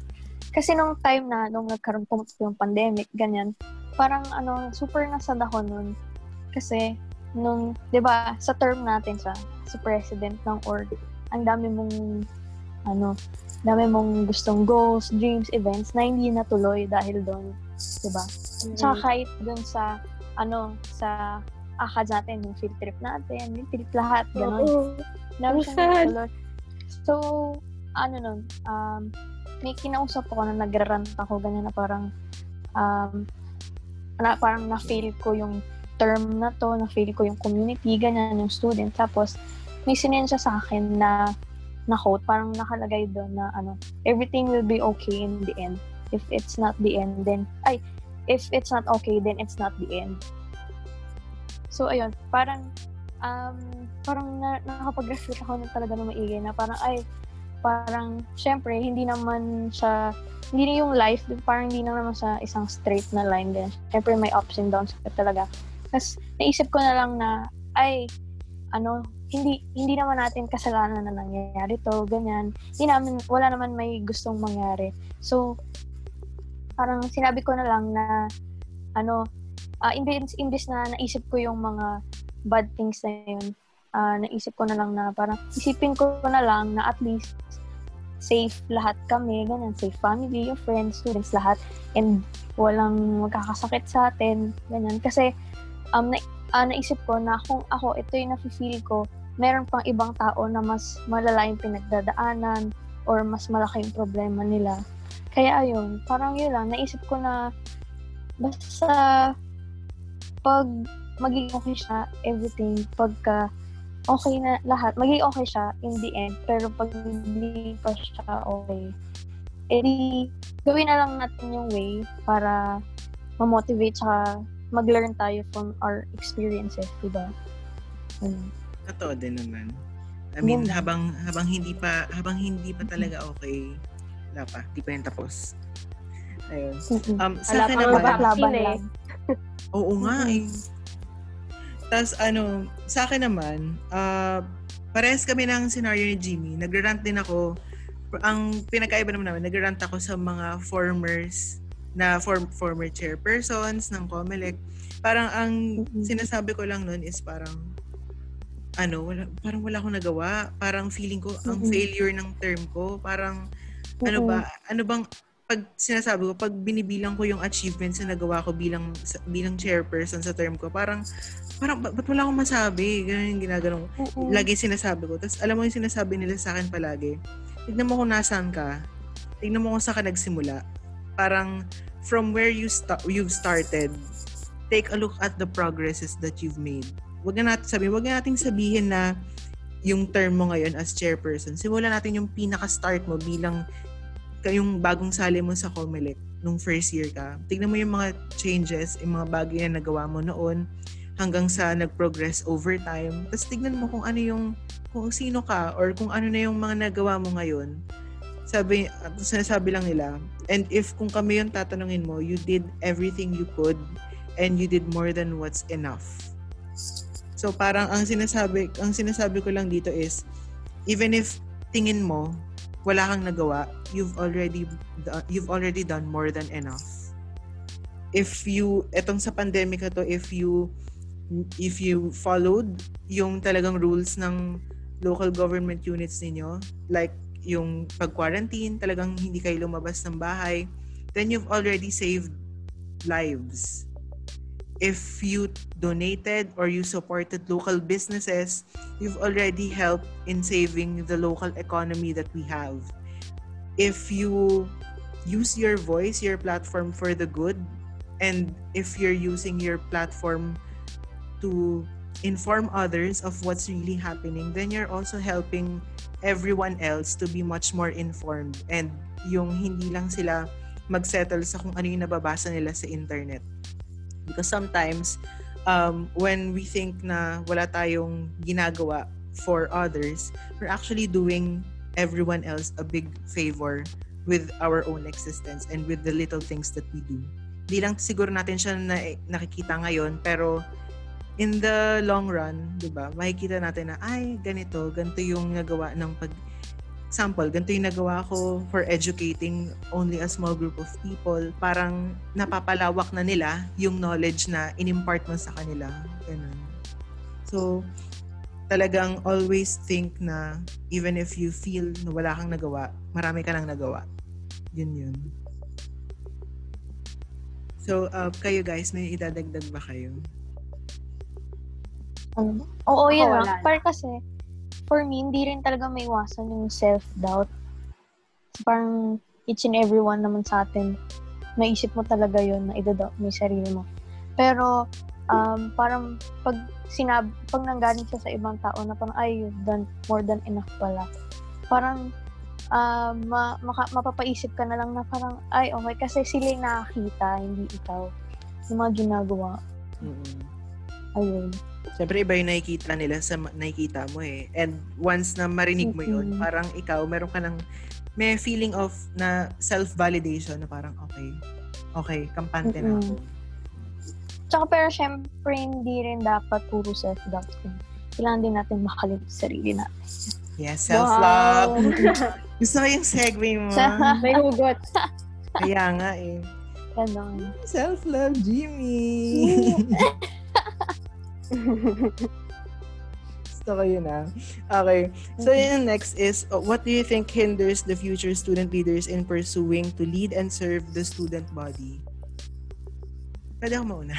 kasi nung time na, nung nagkaroon po yung pandemic, ganyan, parang ano, super nasad ako nun. Kasi, nung, di ba, sa term natin sa, sa president ng org, ang dami mong, ano, dami mong gustong goals, dreams, events na hindi natuloy dahil doon, di ba? Tsaka kahit doon sa, ano, sa ACADS natin, yung field trip natin, yung trip lahat, gano'n. Oo. Dami Ang siyang natuloy. So, ano nun, um, may kinausap ako na nagrarant ako, ganyan na parang, um, na, parang na-fail ko yung term na to, na-fail ko yung community, ganyan, yung student. Tapos, may sinend siya sa akin na, na quote, parang nakalagay doon na, ano, everything will be okay in the end. If it's not the end, then, ay, if it's not okay, then it's not the end. So, ayun, parang, um, parang na, nakapag-reflect ako na talaga na maigi na parang, ay, parang, syempre, hindi naman siya, hindi yung life, parang hindi na naman sa isang straight na line din. Syempre, may ups and downs talaga. Tapos, naisip ko na lang na, ay, ano, hindi hindi naman natin kasalanan na nangyayari to, ganyan. Hindi naman, wala naman may gustong mangyari. So, parang sinabi ko na lang na, ano, uh, imbis, imbis na naisip ko yung mga bad things na yun, uh, naisip ko na lang na parang isipin ko na lang na at least safe lahat kami, ganyan, safe family, your friends, students, lahat, and walang magkakasakit sa atin, ganyan. Kasi, um, na, uh, naisip ko na kung ako, ito yung nafe-feel ko, meron pang ibang tao na mas malala yung pinagdadaanan or mas malaki yung problema nila. Kaya ayun, parang yun lang, naisip ko na basta pag maging okay siya, everything, pagka okay na lahat, maging okay siya in the end, pero pag hindi pa siya okay, edi gawin na lang natin yung way para ma-motivate saka mag-learn tayo from our experiences, di ba? Um, Totoo din naman. I mean, yeah. habang habang hindi pa habang hindi pa talaga okay, wala pa, hindi pa yung tapos. Ayun. Um, sa akin naman, laban eh. Oo nga eh. Tapos ano, sa akin naman, uh, parehas kami ng scenario ni Jimmy. Nagrarant din ako. Ang pinakaiba naman namin, nagrarant ako sa mga formers na form, former chairpersons ng COMELEC. Parang ang sinasabi ko lang noon is parang ano, wala, parang wala akong nagawa. Parang feeling ko ang failure ng term ko. Parang ano ba, ano bang pag sinasabi ko, pag binibilang ko yung achievements na nagawa ko bilang bilang chairperson sa term ko, parang parang ba, ba't wala akong masabi? Ganun yung ginagano ko. Uh-uh. Lagi sinasabi ko. Tapos alam mo yung sinasabi nila sa akin palagi, tignan mo kung nasaan ka. Tignan mo kung saan ka nagsimula. Parang from where you sta- you've started, take a look at the progresses that you've made. Wag na natin sabihin, wag na nating sabihin na yung term mo ngayon as chairperson. Simulan natin yung pinaka-start mo bilang yung bagong sali mo sa Comelec nung first year ka. Tignan mo yung mga changes, yung mga bagay na nagawa mo noon hanggang sa nag-progress over time. Tapos tignan mo kung ano yung, kung sino ka or kung ano na yung mga nagawa mo ngayon. Sabi, sinasabi lang nila, and if kung kami yung tatanungin mo, you did everything you could and you did more than what's enough. So parang ang sinasabi, ang sinasabi ko lang dito is, even if tingin mo, wala kang nagawa, you've already, you've already done more than enough. If you, etong sa pandemic na to, if you if you followed yung talagang rules ng local government units ninyo, like yung pag-quarantine, talagang hindi kayo lumabas ng bahay, then you've already saved lives. If you donated or you supported local businesses, you've already helped in saving the local economy that we have. If you use your voice, your platform for the good, and if you're using your platform to inform others of what's really happening, then you're also helping everyone else to be much more informed and yung hindi lang sila magsettle sa kung ano yung nababasa nila sa internet. Because sometimes, um, when we think na wala tayong ginagawa for others, we're actually doing everyone else a big favor with our own existence and with the little things that we do. Di lang siguro natin siya na, nakikita ngayon, pero in the long run, 'di ba? Makikita natin na ay ganito, ganito yung nagawa ng pag example, ganito yung nagawa ko for educating only a small group of people. Parang napapalawak na nila yung knowledge na inimpart mo sa kanila. Ganun. So, talagang always think na even if you feel na wala kang nagawa, marami ka nang nagawa. Yun yun. So, uh, kayo guys, may idadagdag ba kayo? Um, oo, yun lang. Pero kasi, for me, hindi rin talaga may iwasan yung self-doubt. Parang each and every one naman sa atin, naisip mo talaga yun na idadoubt mo yung sarili mo. Pero, um, parang pag sinab pag nanggaling siya sa ibang tao na parang, ay, you've done more than enough pala. Parang, uh, ma- maka- mapapaisip ka na lang na parang, ay, okay, kasi sila yung nakakita, hindi ikaw. Yung mga ginagawa. Mm-hmm. Ayun. Siyempre, iba yung nakikita nila sa nakikita mo eh. And once na marinig mo yun, mm-hmm. parang ikaw, meron ka ng, may feeling of na self-validation na parang, okay, okay, kampante mm-hmm. na ako. Tsaka pero syempre, hindi rin dapat puro self-doubt. kailangan din natin makalimit sa sarili natin. Yes, self-love. Wow. Gusto ko yung segue mo. May hugot. Kaya nga eh. Ganon. Self-love, Jimmy. Gusto ko yun ah. Okay. So yung next is, uh, what do you think hinders the future student leaders in pursuing to lead and serve the student body? Pwede ako mauna.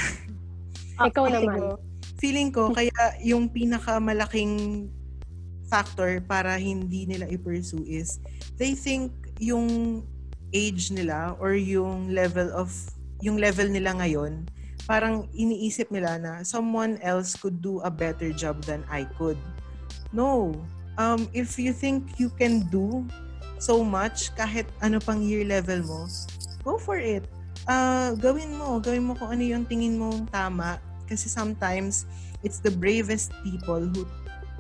Ikaw Feeling naman. ko, feeling ko, kaya yung pinakamalaking factor para hindi nila i-pursue is they think yung age nila or yung level of yung level nila ngayon parang iniisip nila na someone else could do a better job than I could. No. Um, if you think you can do so much kahit ano pang year level mo, go for it. Uh, gawin mo. Gawin mo kung ano yung tingin mo tama. Kasi sometimes, it's the bravest people who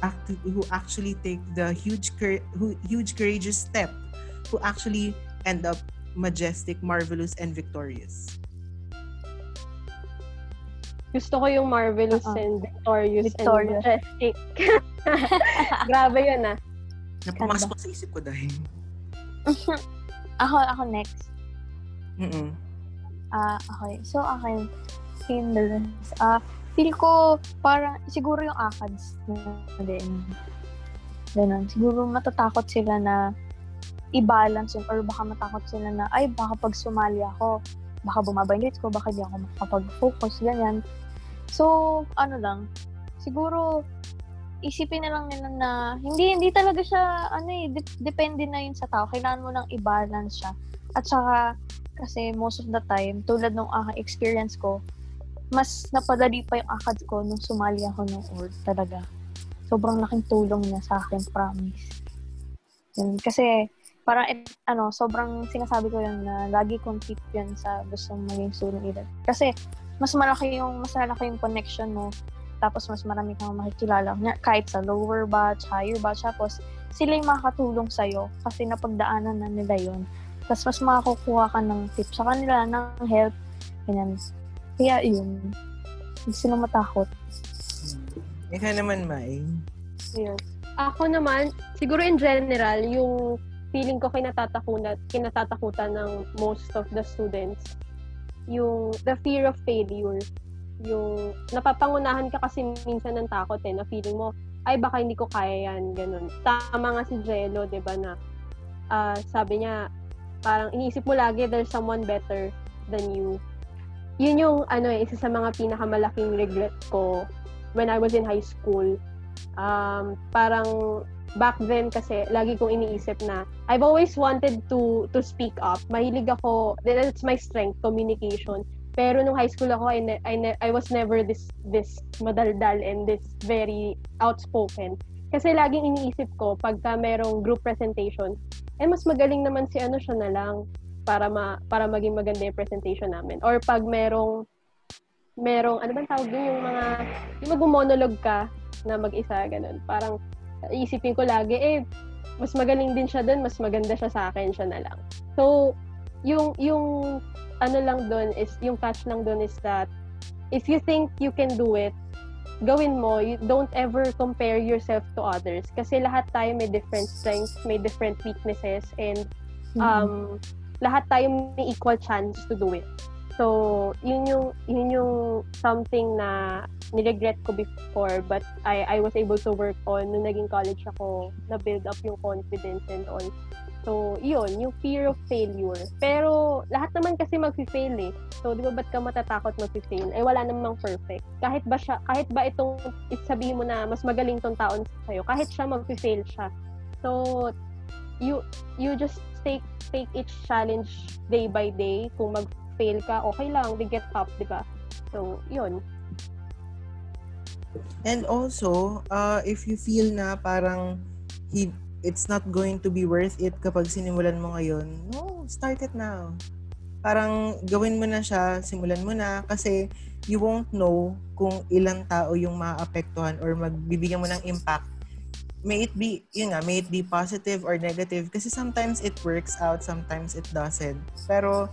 act who actually take the huge who, huge courageous step who actually end up majestic, marvelous, and victorious. Gusto ko yung marvelous Oo. and victorious, Victorious. and majestic. Grabe yun ah. Napumasok sa isip ko dahil. ako, ako next. Mm-mm. Ah, okay. So, akin, hindrance. Ah, feel ko parang siguro yung ACADS na din. Ganun. Siguro matatakot sila na i-balance yun or baka matakot sila na ay baka pag sumali ako baka bumaba yung grades ko, baka di ako makapag-focus, ganyan. So, ano lang, siguro, isipin na lang nila na, hindi, hindi talaga siya, ano eh, dep- depende na yun sa tao. Kailangan mo lang i-balance siya. At saka, kasi most of the time, tulad nung uh, experience ko, mas napadali pa yung akad ko nung sumali ako ng org talaga. Sobrang laking tulong niya sa akin, promise. Yun. Kasi, para ano, sobrang sinasabi ko yun na lagi kong tip yun sa gustong maging student leader. Kasi, mas malaki yung, mas malaki yung connection mo. Tapos, mas marami kang makikilala. Nya- Kahit sa lower batch, higher batch. Tapos, sila yung makakatulong sa'yo kasi napagdaanan na nila yun. Tapos, mas makakukuha ka ng tips sa kanila, ng help. Ganyan. Kaya, yun. Hindi sila matakot. Ikaw naman, Mai. Yun. Ako naman, siguro in general, yung feeling ko kinatatakutan, kinatatakutan ng most of the students, yung the fear of failure. Yung napapangunahan ka kasi minsan ng takot eh, na feeling mo, ay baka hindi ko kaya yan, ganun. Tama nga si Jello, di ba, na ah, sabi niya, parang iniisip mo lagi there's someone better than you. Yun yung ano eh, isa sa mga pinakamalaking regret ko when I was in high school. Um, parang back then kasi lagi kong iniisip na I've always wanted to to speak up. Mahilig ako, that's my strength, communication. Pero nung high school ako, I, ne- I, ne- I was never this this madaldal and this very outspoken. Kasi laging iniisip ko pagka merong group presentation, eh mas magaling naman si ano siya na lang para ma para maging maganda yung presentation namin. Or pag merong merong ano bang tawag dun yung mga yung mag-monologue ka na mag-isa ganun. Parang isipin ko lagi eh mas magaling din siya doon, mas maganda siya sa akin siya na lang. So yung yung ano lang doon is yung catch lang doon is that if you think you can do it gawin mo, you don't ever compare yourself to others. Kasi lahat tayo may different strengths, may different weaknesses, and um, lahat tayo may equal chance to do it. So, yun yung, yun yung something na niregret ko before, but I, I was able to work on nung naging college ako, na-build up yung confidence and all. So, yun, yung fear of failure. Pero, lahat naman kasi mag-fail eh. So, di ba ba't ka matatakot mag-fail? Eh, wala namang perfect. Kahit ba siya, kahit ba itong, sabihin mo na mas magaling tong taon sa'yo, kahit siya mag-fail siya. So, you, you just take, take each challenge day by day. Kung mag-fail ka, okay lang, they get up, di ba? So, yun. And also, uh, if you feel na parang he, it's not going to be worth it kapag sinimulan mo ngayon, no, start it now. Parang gawin mo na siya, simulan mo na kasi you won't know kung ilang tao yung maapektuhan or magbibigyan mo ng impact. May it be, yun nga, may it be positive or negative kasi sometimes it works out, sometimes it doesn't. Pero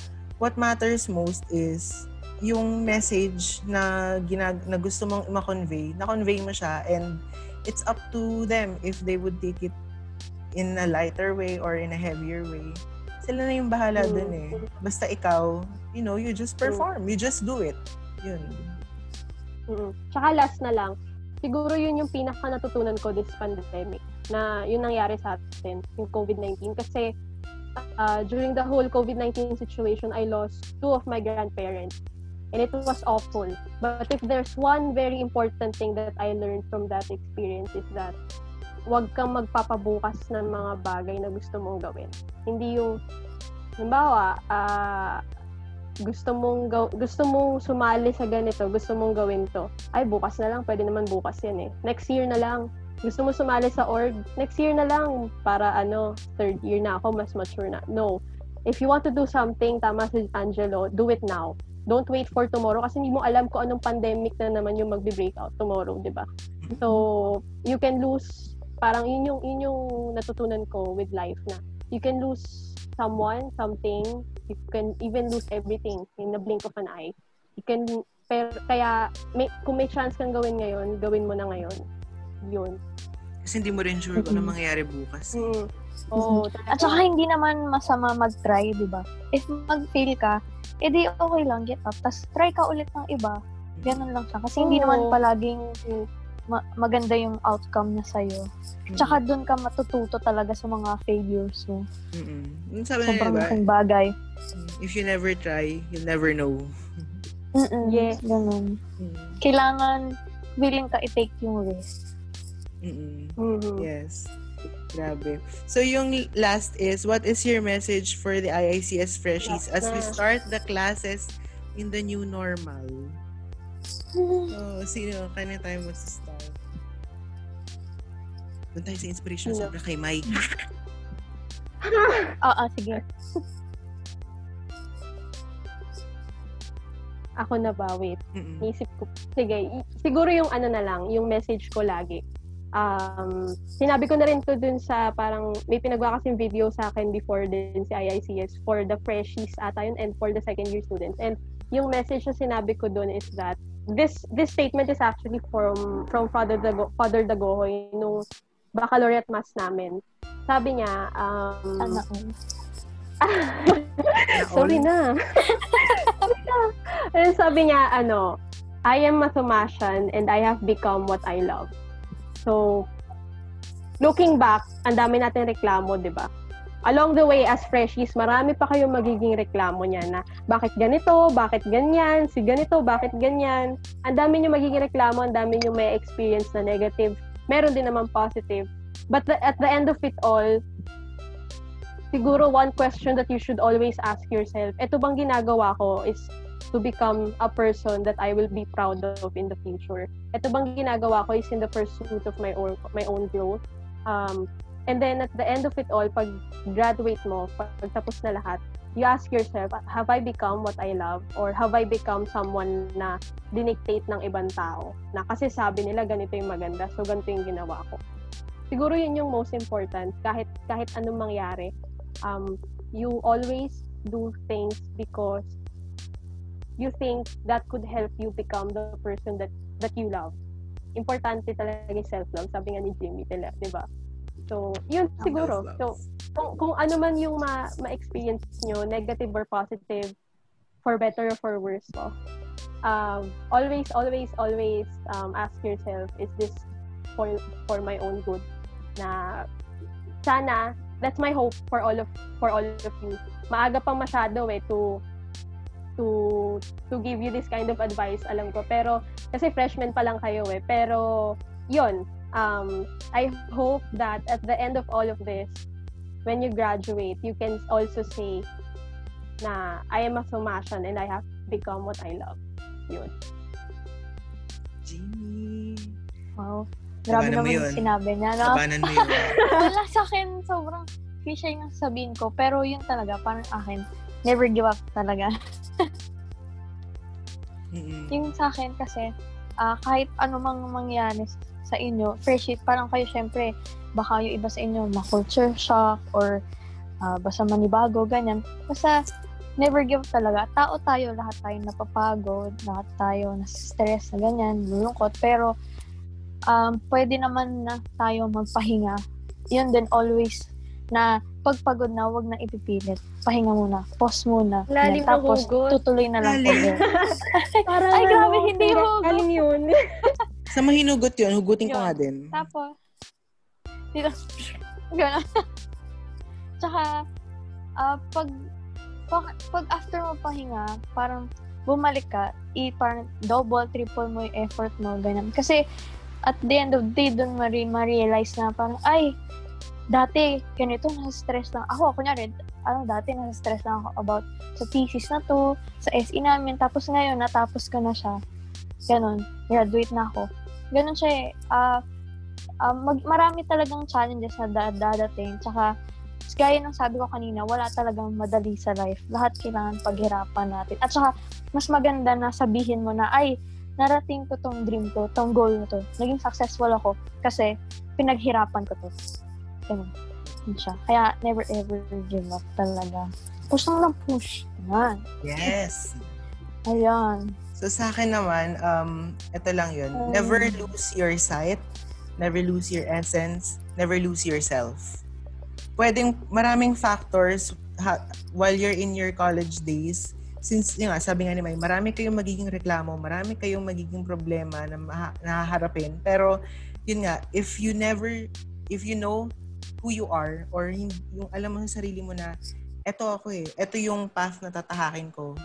what matters most is yung message na ginag na gusto mong ma-convey, na-convey mo siya and it's up to them if they would take it in a lighter way or in a heavier way. Sila na yung bahala Mm. dun eh. Basta ikaw, you know, you just perform. You just do it. Yun. Mm. Tsaka last na lang, siguro yun yung pinaka natutunan ko this pandemic na yun nangyari sa atin, yung COVID-19. Kasi uh, during the whole COVID-19 situation, I lost two of my grandparents. And it was awful. But if there's one very important thing that I learned from that experience is that huwag kang magpapabukas ng mga bagay na gusto mong gawin. Hindi yung, halimbawa, ah, gusto mong gaw- gusto mong sumali sa ganito, gusto mong gawin to. Ay, bukas na lang, pwede naman bukas yan eh. Next year na lang. Gusto mo sumali sa org, next year na lang para ano, third year na ako, mas mature na. No. If you want to do something, tama si Angelo, do it now. Don't wait for tomorrow kasi hindi mo alam kung anong pandemic na naman yung magbe-break out tomorrow, 'di ba? So, you can lose parang yun yung yun yung natutunan ko with life na you can lose someone, something, you can even lose everything in the blink of an eye. You can pero kaya may, kung may chance kang gawin ngayon, gawin mo na ngayon. Yun. Kasi hindi mo rin sure kung ano mangyayari bukas. Mm. Oo, At saka hindi naman masama mag-try, di ba? If mag-fail ka, edi okay lang, get up. Tapos try ka ulit ng iba. Ganun lang siya. Kasi hindi Oo. naman palaging ma- maganda yung outcome niya sa'yo. Mm. Tsaka doon ka matututo talaga sa mga failures mo. Yung sabi na diba, laking bagay. if you never try, you'll never know. Mm-mm. Yes. Ganun. Mm. Kailangan willing ka i-take yung risk. Mm-mm. Mhm. Yes. Grabe. So yung last is, what is your message for the IICS freshies as we start the classes in the new normal? So, sino? Kanya tayo mag-start? Doon tayo sa inspiration Sino? sobra kay Mike. Oo, sige. Ako na ba? Wait. Mm-mm. Isip ko. Sige, siguro yung ano na lang, yung message ko lagi. Um, sinabi ko na rin to dun sa parang may pinagawa kasing video sa akin before din si IICS for the freshies ata yun and for the second year students. And yung message na sinabi ko dun is that this this statement is actually from from Father Dago, Father Dagohoy nung baccalaureate mass namin. Sabi niya, um, Sana all. Sorry na. Sorry na. Sabi niya, ano, I am a Thomasian and I have become what I love. So, looking back, ang dami natin reklamo, di ba? Along the way, as freshies, marami pa kayong magiging reklamo niya na bakit ganito, bakit ganyan, si ganito, bakit ganyan. Ang dami nyo magiging reklamo, ang dami nyo may experience na negative. Meron din naman positive. But the- at the end of it all, siguro one question that you should always ask yourself, ito bang ginagawa ko is to become a person that I will be proud of in the future. Ito bang ginagawa ko is in the pursuit of my own my own growth. Um, and then at the end of it all, pag graduate mo, pag tapos na lahat, you ask yourself, have I become what I love? Or have I become someone na dinictate ng ibang tao? Na kasi sabi nila ganito yung maganda, so ganito yung ginawa ko. Siguro yun yung most important. Kahit, kahit anong mangyari, um, you always do things because you think that could help you become the person that that you love. Importante talaga yung self-love. Sabi nga ni Jimmy, tila, di ba? So, yun siguro. So, kung, kung ano man yung ma, ma-experience nyo, negative or positive, for better or for worse po, um, always, always, always um, ask yourself, is this for, for my own good? Na sana, that's my hope for all of for all of you. Maaga pa masyado eh to to to give you this kind of advice alam ko pero kasi freshman pa lang kayo eh pero yun um I hope that at the end of all of this when you graduate you can also say na I am a Somasian and I have become what I love yun Jimmy. Wow. Grabe Labanan mo naman yun. yung sinabi niya, no? Labanan mo yun. Wala sa akin, sobrang cliche yung sabihin ko. Pero yun talaga, parang akin, never give up talaga. Mm-mm. yung sa akin kasi, ah, kahit ano mang mangyari sa inyo, freshie, parang kayo syempre, baka yung iba sa inyo, ma-culture shock or ah, basta manibago, ganyan. Basta, never give up talaga. Tao tayo, lahat tayo napapagod, lahat tayo na-stress na ganyan, lulungkot. Pero, um, pwede naman na tayo magpahinga. Yun din always na pagpagod na, wag na ipipilit. Pahinga muna. Pause muna. Lalim Yan, Tapos, hugot. tutuloy na lang Lalim. ulit. Parang Ay, grabe, ano, hindi hugot. Galing yun. Sa mahinugot yun, hugutin ko nga din. Tapos, dito, gano'n. Tsaka, ah, pag, pag, pag after mo pahinga, parang bumalik ka, i parang double, triple mo yung effort mo, ganyan. Kasi, at the end of the day, dun mari ma-realize na parang, ay, dati, ganito, nasa-stress lang. Ako, kunyari, ano, dati nasa-stress lang ako about sa thesis na to, sa SE namin, tapos ngayon, natapos ko na siya. Ganon, graduate na ako. Ganon siya eh. Ah, ah, mag, marami talagang challenges na da- dadating. Tsaka, gaya ng sabi ko kanina, wala talagang madali sa life. Lahat kailangan paghirapan natin. At saka, mas maganda na sabihin mo na, ay, narating ko tong dream ko, tong goal na to. Naging successful ako kasi pinaghirapan ko to. Ganun. Yun siya. Kaya, never ever give up talaga. Push lang lang push. Yan. Yes. Ayan. So sa akin naman, um, ito lang yun. Um, Never lose your sight. Never lose your essence. Never lose yourself. Pwedeng maraming factors ha, while you're in your college days. Since, yun nga, sabi nga ni May, marami kayong magiging reklamo, marami kayong magiging problema na maha- nahaharapin. Pero, yun nga, if you never, if you know who you are, or yung alam mo sa sarili mo na, eto ako eh, eto yung path na tatahakin ko,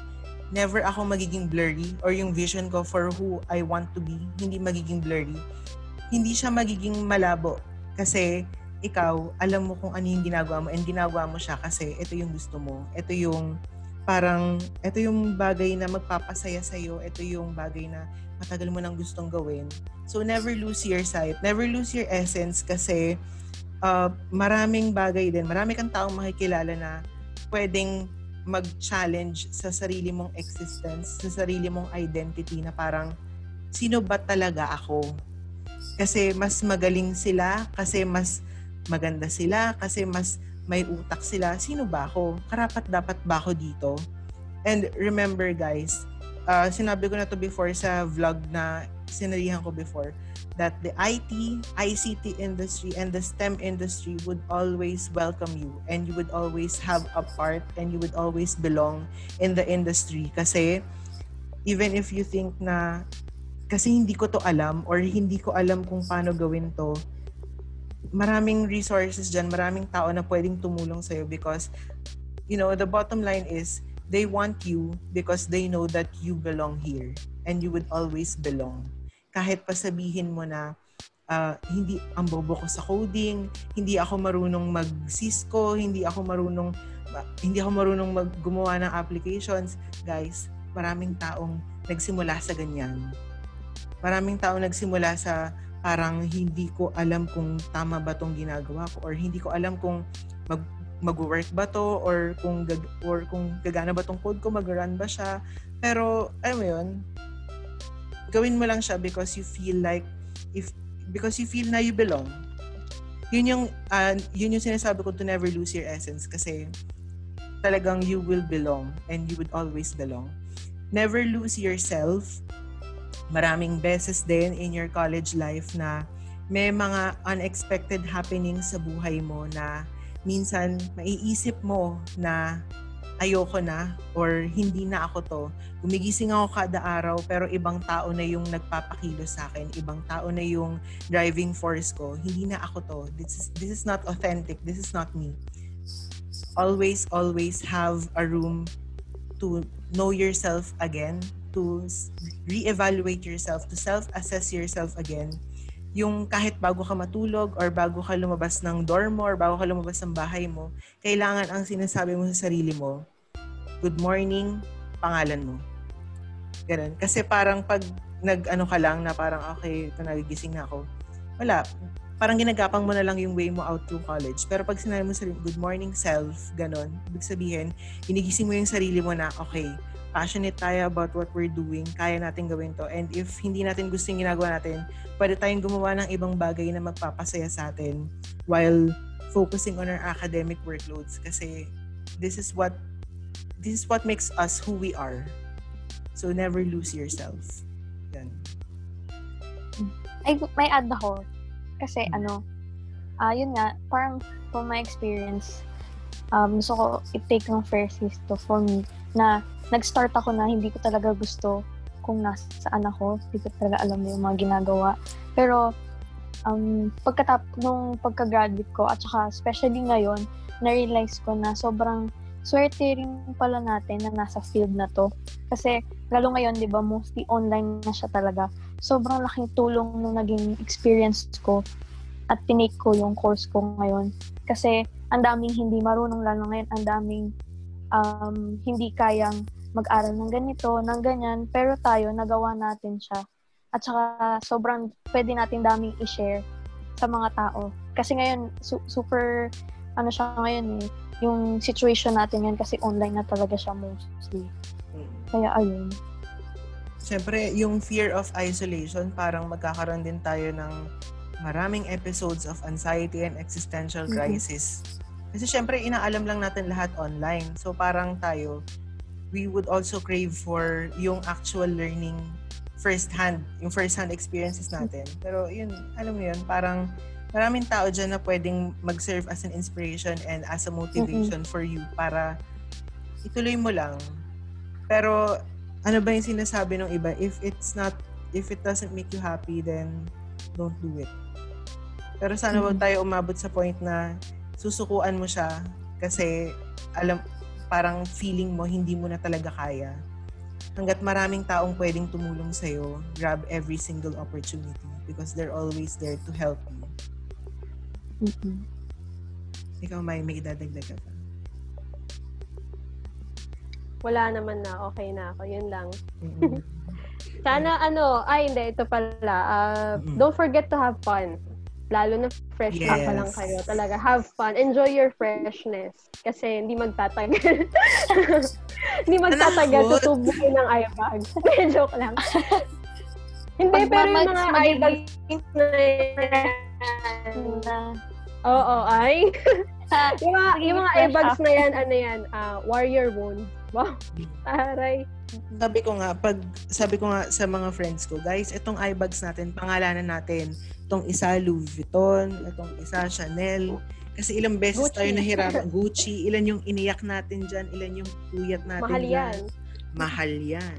never ako magiging blurry or yung vision ko for who I want to be, hindi magiging blurry. Hindi siya magiging malabo kasi ikaw, alam mo kung ano yung ginagawa mo and ginagawa mo siya kasi ito yung gusto mo. Ito yung parang, ito yung bagay na magpapasaya sa'yo. Ito yung bagay na matagal mo nang gustong gawin. So, never lose your sight. Never lose your essence kasi uh, maraming bagay din. Marami kang taong makikilala na pwedeng mag-challenge sa sarili mong existence, sa sarili mong identity na parang, sino ba talaga ako? Kasi mas magaling sila, kasi mas maganda sila, kasi mas may utak sila. Sino ba ako? Karapat dapat ba ako dito? And remember guys, uh, sinabi ko na to before sa vlog na sinarihan ko before, that the IT, ICT industry, and the STEM industry would always welcome you and you would always have a part and you would always belong in the industry. Kasi even if you think na kasi hindi ko to alam or hindi ko alam kung paano gawin to, maraming resources dyan, maraming tao na pwedeng tumulong sa'yo because, you know, the bottom line is, they want you because they know that you belong here and you would always belong. Kahit pa sabihin mo na, uh, hindi ang bobo ko sa coding, hindi ako marunong mag-Cisco, hindi ako marunong hindi ako marunong mag gumawa ng applications. Guys, maraming taong nagsimula sa ganyan. Maraming taong nagsimula sa parang hindi ko alam kung tama ba tong ginagawa ko or hindi ko alam kung mag mag-work ba to or kung gag or kung gagana ba tong code ko mag-run ba siya pero alam mo yun gawin mo lang siya because you feel like if because you feel na you belong. Yun yung uh, yun yung sinasabi ko to never lose your essence kasi talagang you will belong and you would always belong. Never lose yourself. Maraming beses din in your college life na may mga unexpected happenings sa buhay mo na minsan maiisip mo na ayoko na or hindi na ako to. Gumigising ako kada araw pero ibang tao na yung nagpapakilos sa akin, ibang tao na yung driving force ko. Hindi na ako to. This is this is not authentic. This is not me. Always always have a room to know yourself again, to reevaluate yourself, to self-assess yourself again. Yung kahit bago ka matulog or bago ka lumabas ng dorm mo or bago ka lumabas ng bahay mo, kailangan ang sinasabi mo sa sarili mo, good morning, pangalan mo. Ganun. Kasi parang pag nag-ano ka lang na parang okay, ito nagigising na ako. Wala. Parang ginagapang mo na lang yung way mo out through college. Pero pag sinabi mo sa good morning self, ganun, ibig sabihin, inigising mo yung sarili mo na, okay, passionate tayo about what we're doing, kaya natin gawin to. And if hindi natin gusto yung ginagawa natin, pwede tayong gumawa ng ibang bagay na magpapasaya sa atin while focusing on our academic workloads kasi this is what this is what makes us who we are. So never lose yourself. Yan. ay, may add ako. Kasi ano, ah yun nga, parang from my experience, um, gusto ko i-take ng first is to for me na nag-start ako na hindi ko talaga gusto kung nasaan ako. Hindi ko talaga alam yung mga ginagawa. Pero, um, pagkatap nung pagka-graduate ko, at saka especially ngayon, na-realize ko na sobrang swerte rin pala natin na nasa field na to. Kasi, lalo ngayon, di ba, mostly online na siya talaga. Sobrang laking tulong nung naging experience ko at tinake ko yung course ko ngayon. Kasi, ang daming hindi marunong, lalo ngayon, ang daming um, hindi kayang mag-aral ng ganito, ng ganyan, pero tayo, nagawa natin siya. At saka, sobrang pwede natin daming i-share sa mga tao. Kasi ngayon, su- super, ano siya ngayon eh, yung situation natin ngayon kasi online na talaga siya mostly. Kaya ayun. Siyempre, yung fear of isolation, parang magkakaroon din tayo ng maraming episodes of anxiety and existential Mhm. crisis. Kasi syempre, inaalam lang natin lahat online. So parang tayo, we would also crave for yung actual learning firsthand, yung firsthand experiences natin. Pero yun, alam mo yun, parang maraming tao dyan na pwedeng mag-serve as an inspiration and as a motivation for you para ituloy mo lang. Pero ano ba yung sinasabi ng iba? If it's not, if it doesn't make you happy, then don't do it. Pero sana wag tayo umabot sa point na susukuan mo siya kasi alam parang feeling mo hindi mo na talaga kaya. Hanggat maraming taong pwedeng tumulong sa'yo, grab every single opportunity because they're always there to help you. Mm-mm. Ikaw, may may idadagdag ka pa. Wala naman na, okay na ako. Yun lang. Mm-mm. Sana ano, ay hindi, ito pala. Uh, Mm-mm. Don't forget to have fun. Lalo na fresh pa pa lang Yes. kayo. Talaga, have fun. Enjoy your freshness. Kasi hindi magtatagal. hindi magtatagal. Anahot. Tutubukin ng eyebag. Joke lang. hindi, Pag pero yung mga magiging- eyebags na yan. Na, Oo, ay. yung mga, yung mga Fresh eyebags na yan, ano yan, ah, warrior wound. Wow. Taray. Sabi ko nga, pag sabi ko nga sa mga friends ko, guys, itong eye bags natin, pangalanan natin. Itong isa Louis Vuitton, itong isa Chanel. Kasi ilang beses Gucci. tayo nahirapan. Gucci, ilan yung iniyak natin dyan, ilan yung puyat natin Mahal dyan. yan. Mahal yan.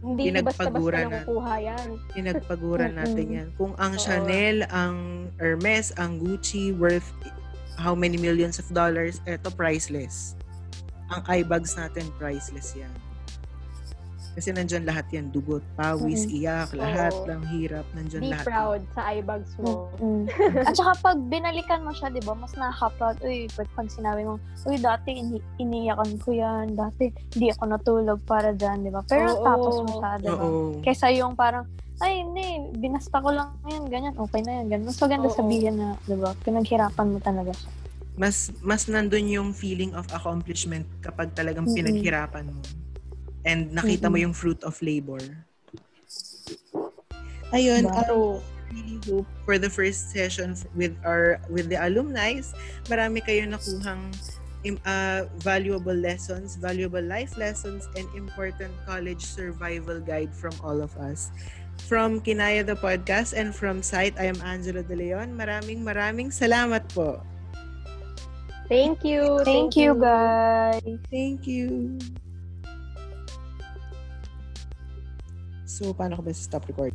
Hindi basta-basta Pinagpagura na na. kukuha yan. Pinagpaguran natin yan. Kung ang Oo. Chanel, ang Hermes, ang Gucci worth how many millions of dollars, eto priceless. Ang eye bags natin, priceless yan. Kasi nandyan lahat yan. Dugot, pawis, Mm-mm. iyak, lahat Oo. lang hirap. Nandyan Be lahat. proud sa eyebags mo. Mm. At saka pag binalikan mo siya, di ba, mas nakaka-proud. Uy, pag, pag sinabi mo, uy, dati ini iniyakan ko yan. Dati hindi ako natulog para dyan, di ba? Pero Oo. tapos mo siya, di ba? Oo. Kaysa yung parang, ay, hindi, binasta ko lang yan, ganyan, okay na yan, ganyan. Mas maganda Oo. sabihin na, di ba, pinaghirapan mo talaga siya. Mas, mas nandun yung feeling of accomplishment kapag talagang Mm-mm. pinaghirapan mo. And nakita mo Mm-mm. yung fruit of labor. Ayun, Diba? um, really hope for the first session with our with the alumni, marami kayo nakuhang im- uh, valuable lessons, valuable life lessons, and important college survival guide from all of us. From Kinaya the Podcast and from site, I am Angela De Leon. Maraming maraming salamat po. Thank you. Thank, you, guys. Thank you. So, paano ko ba stop recording?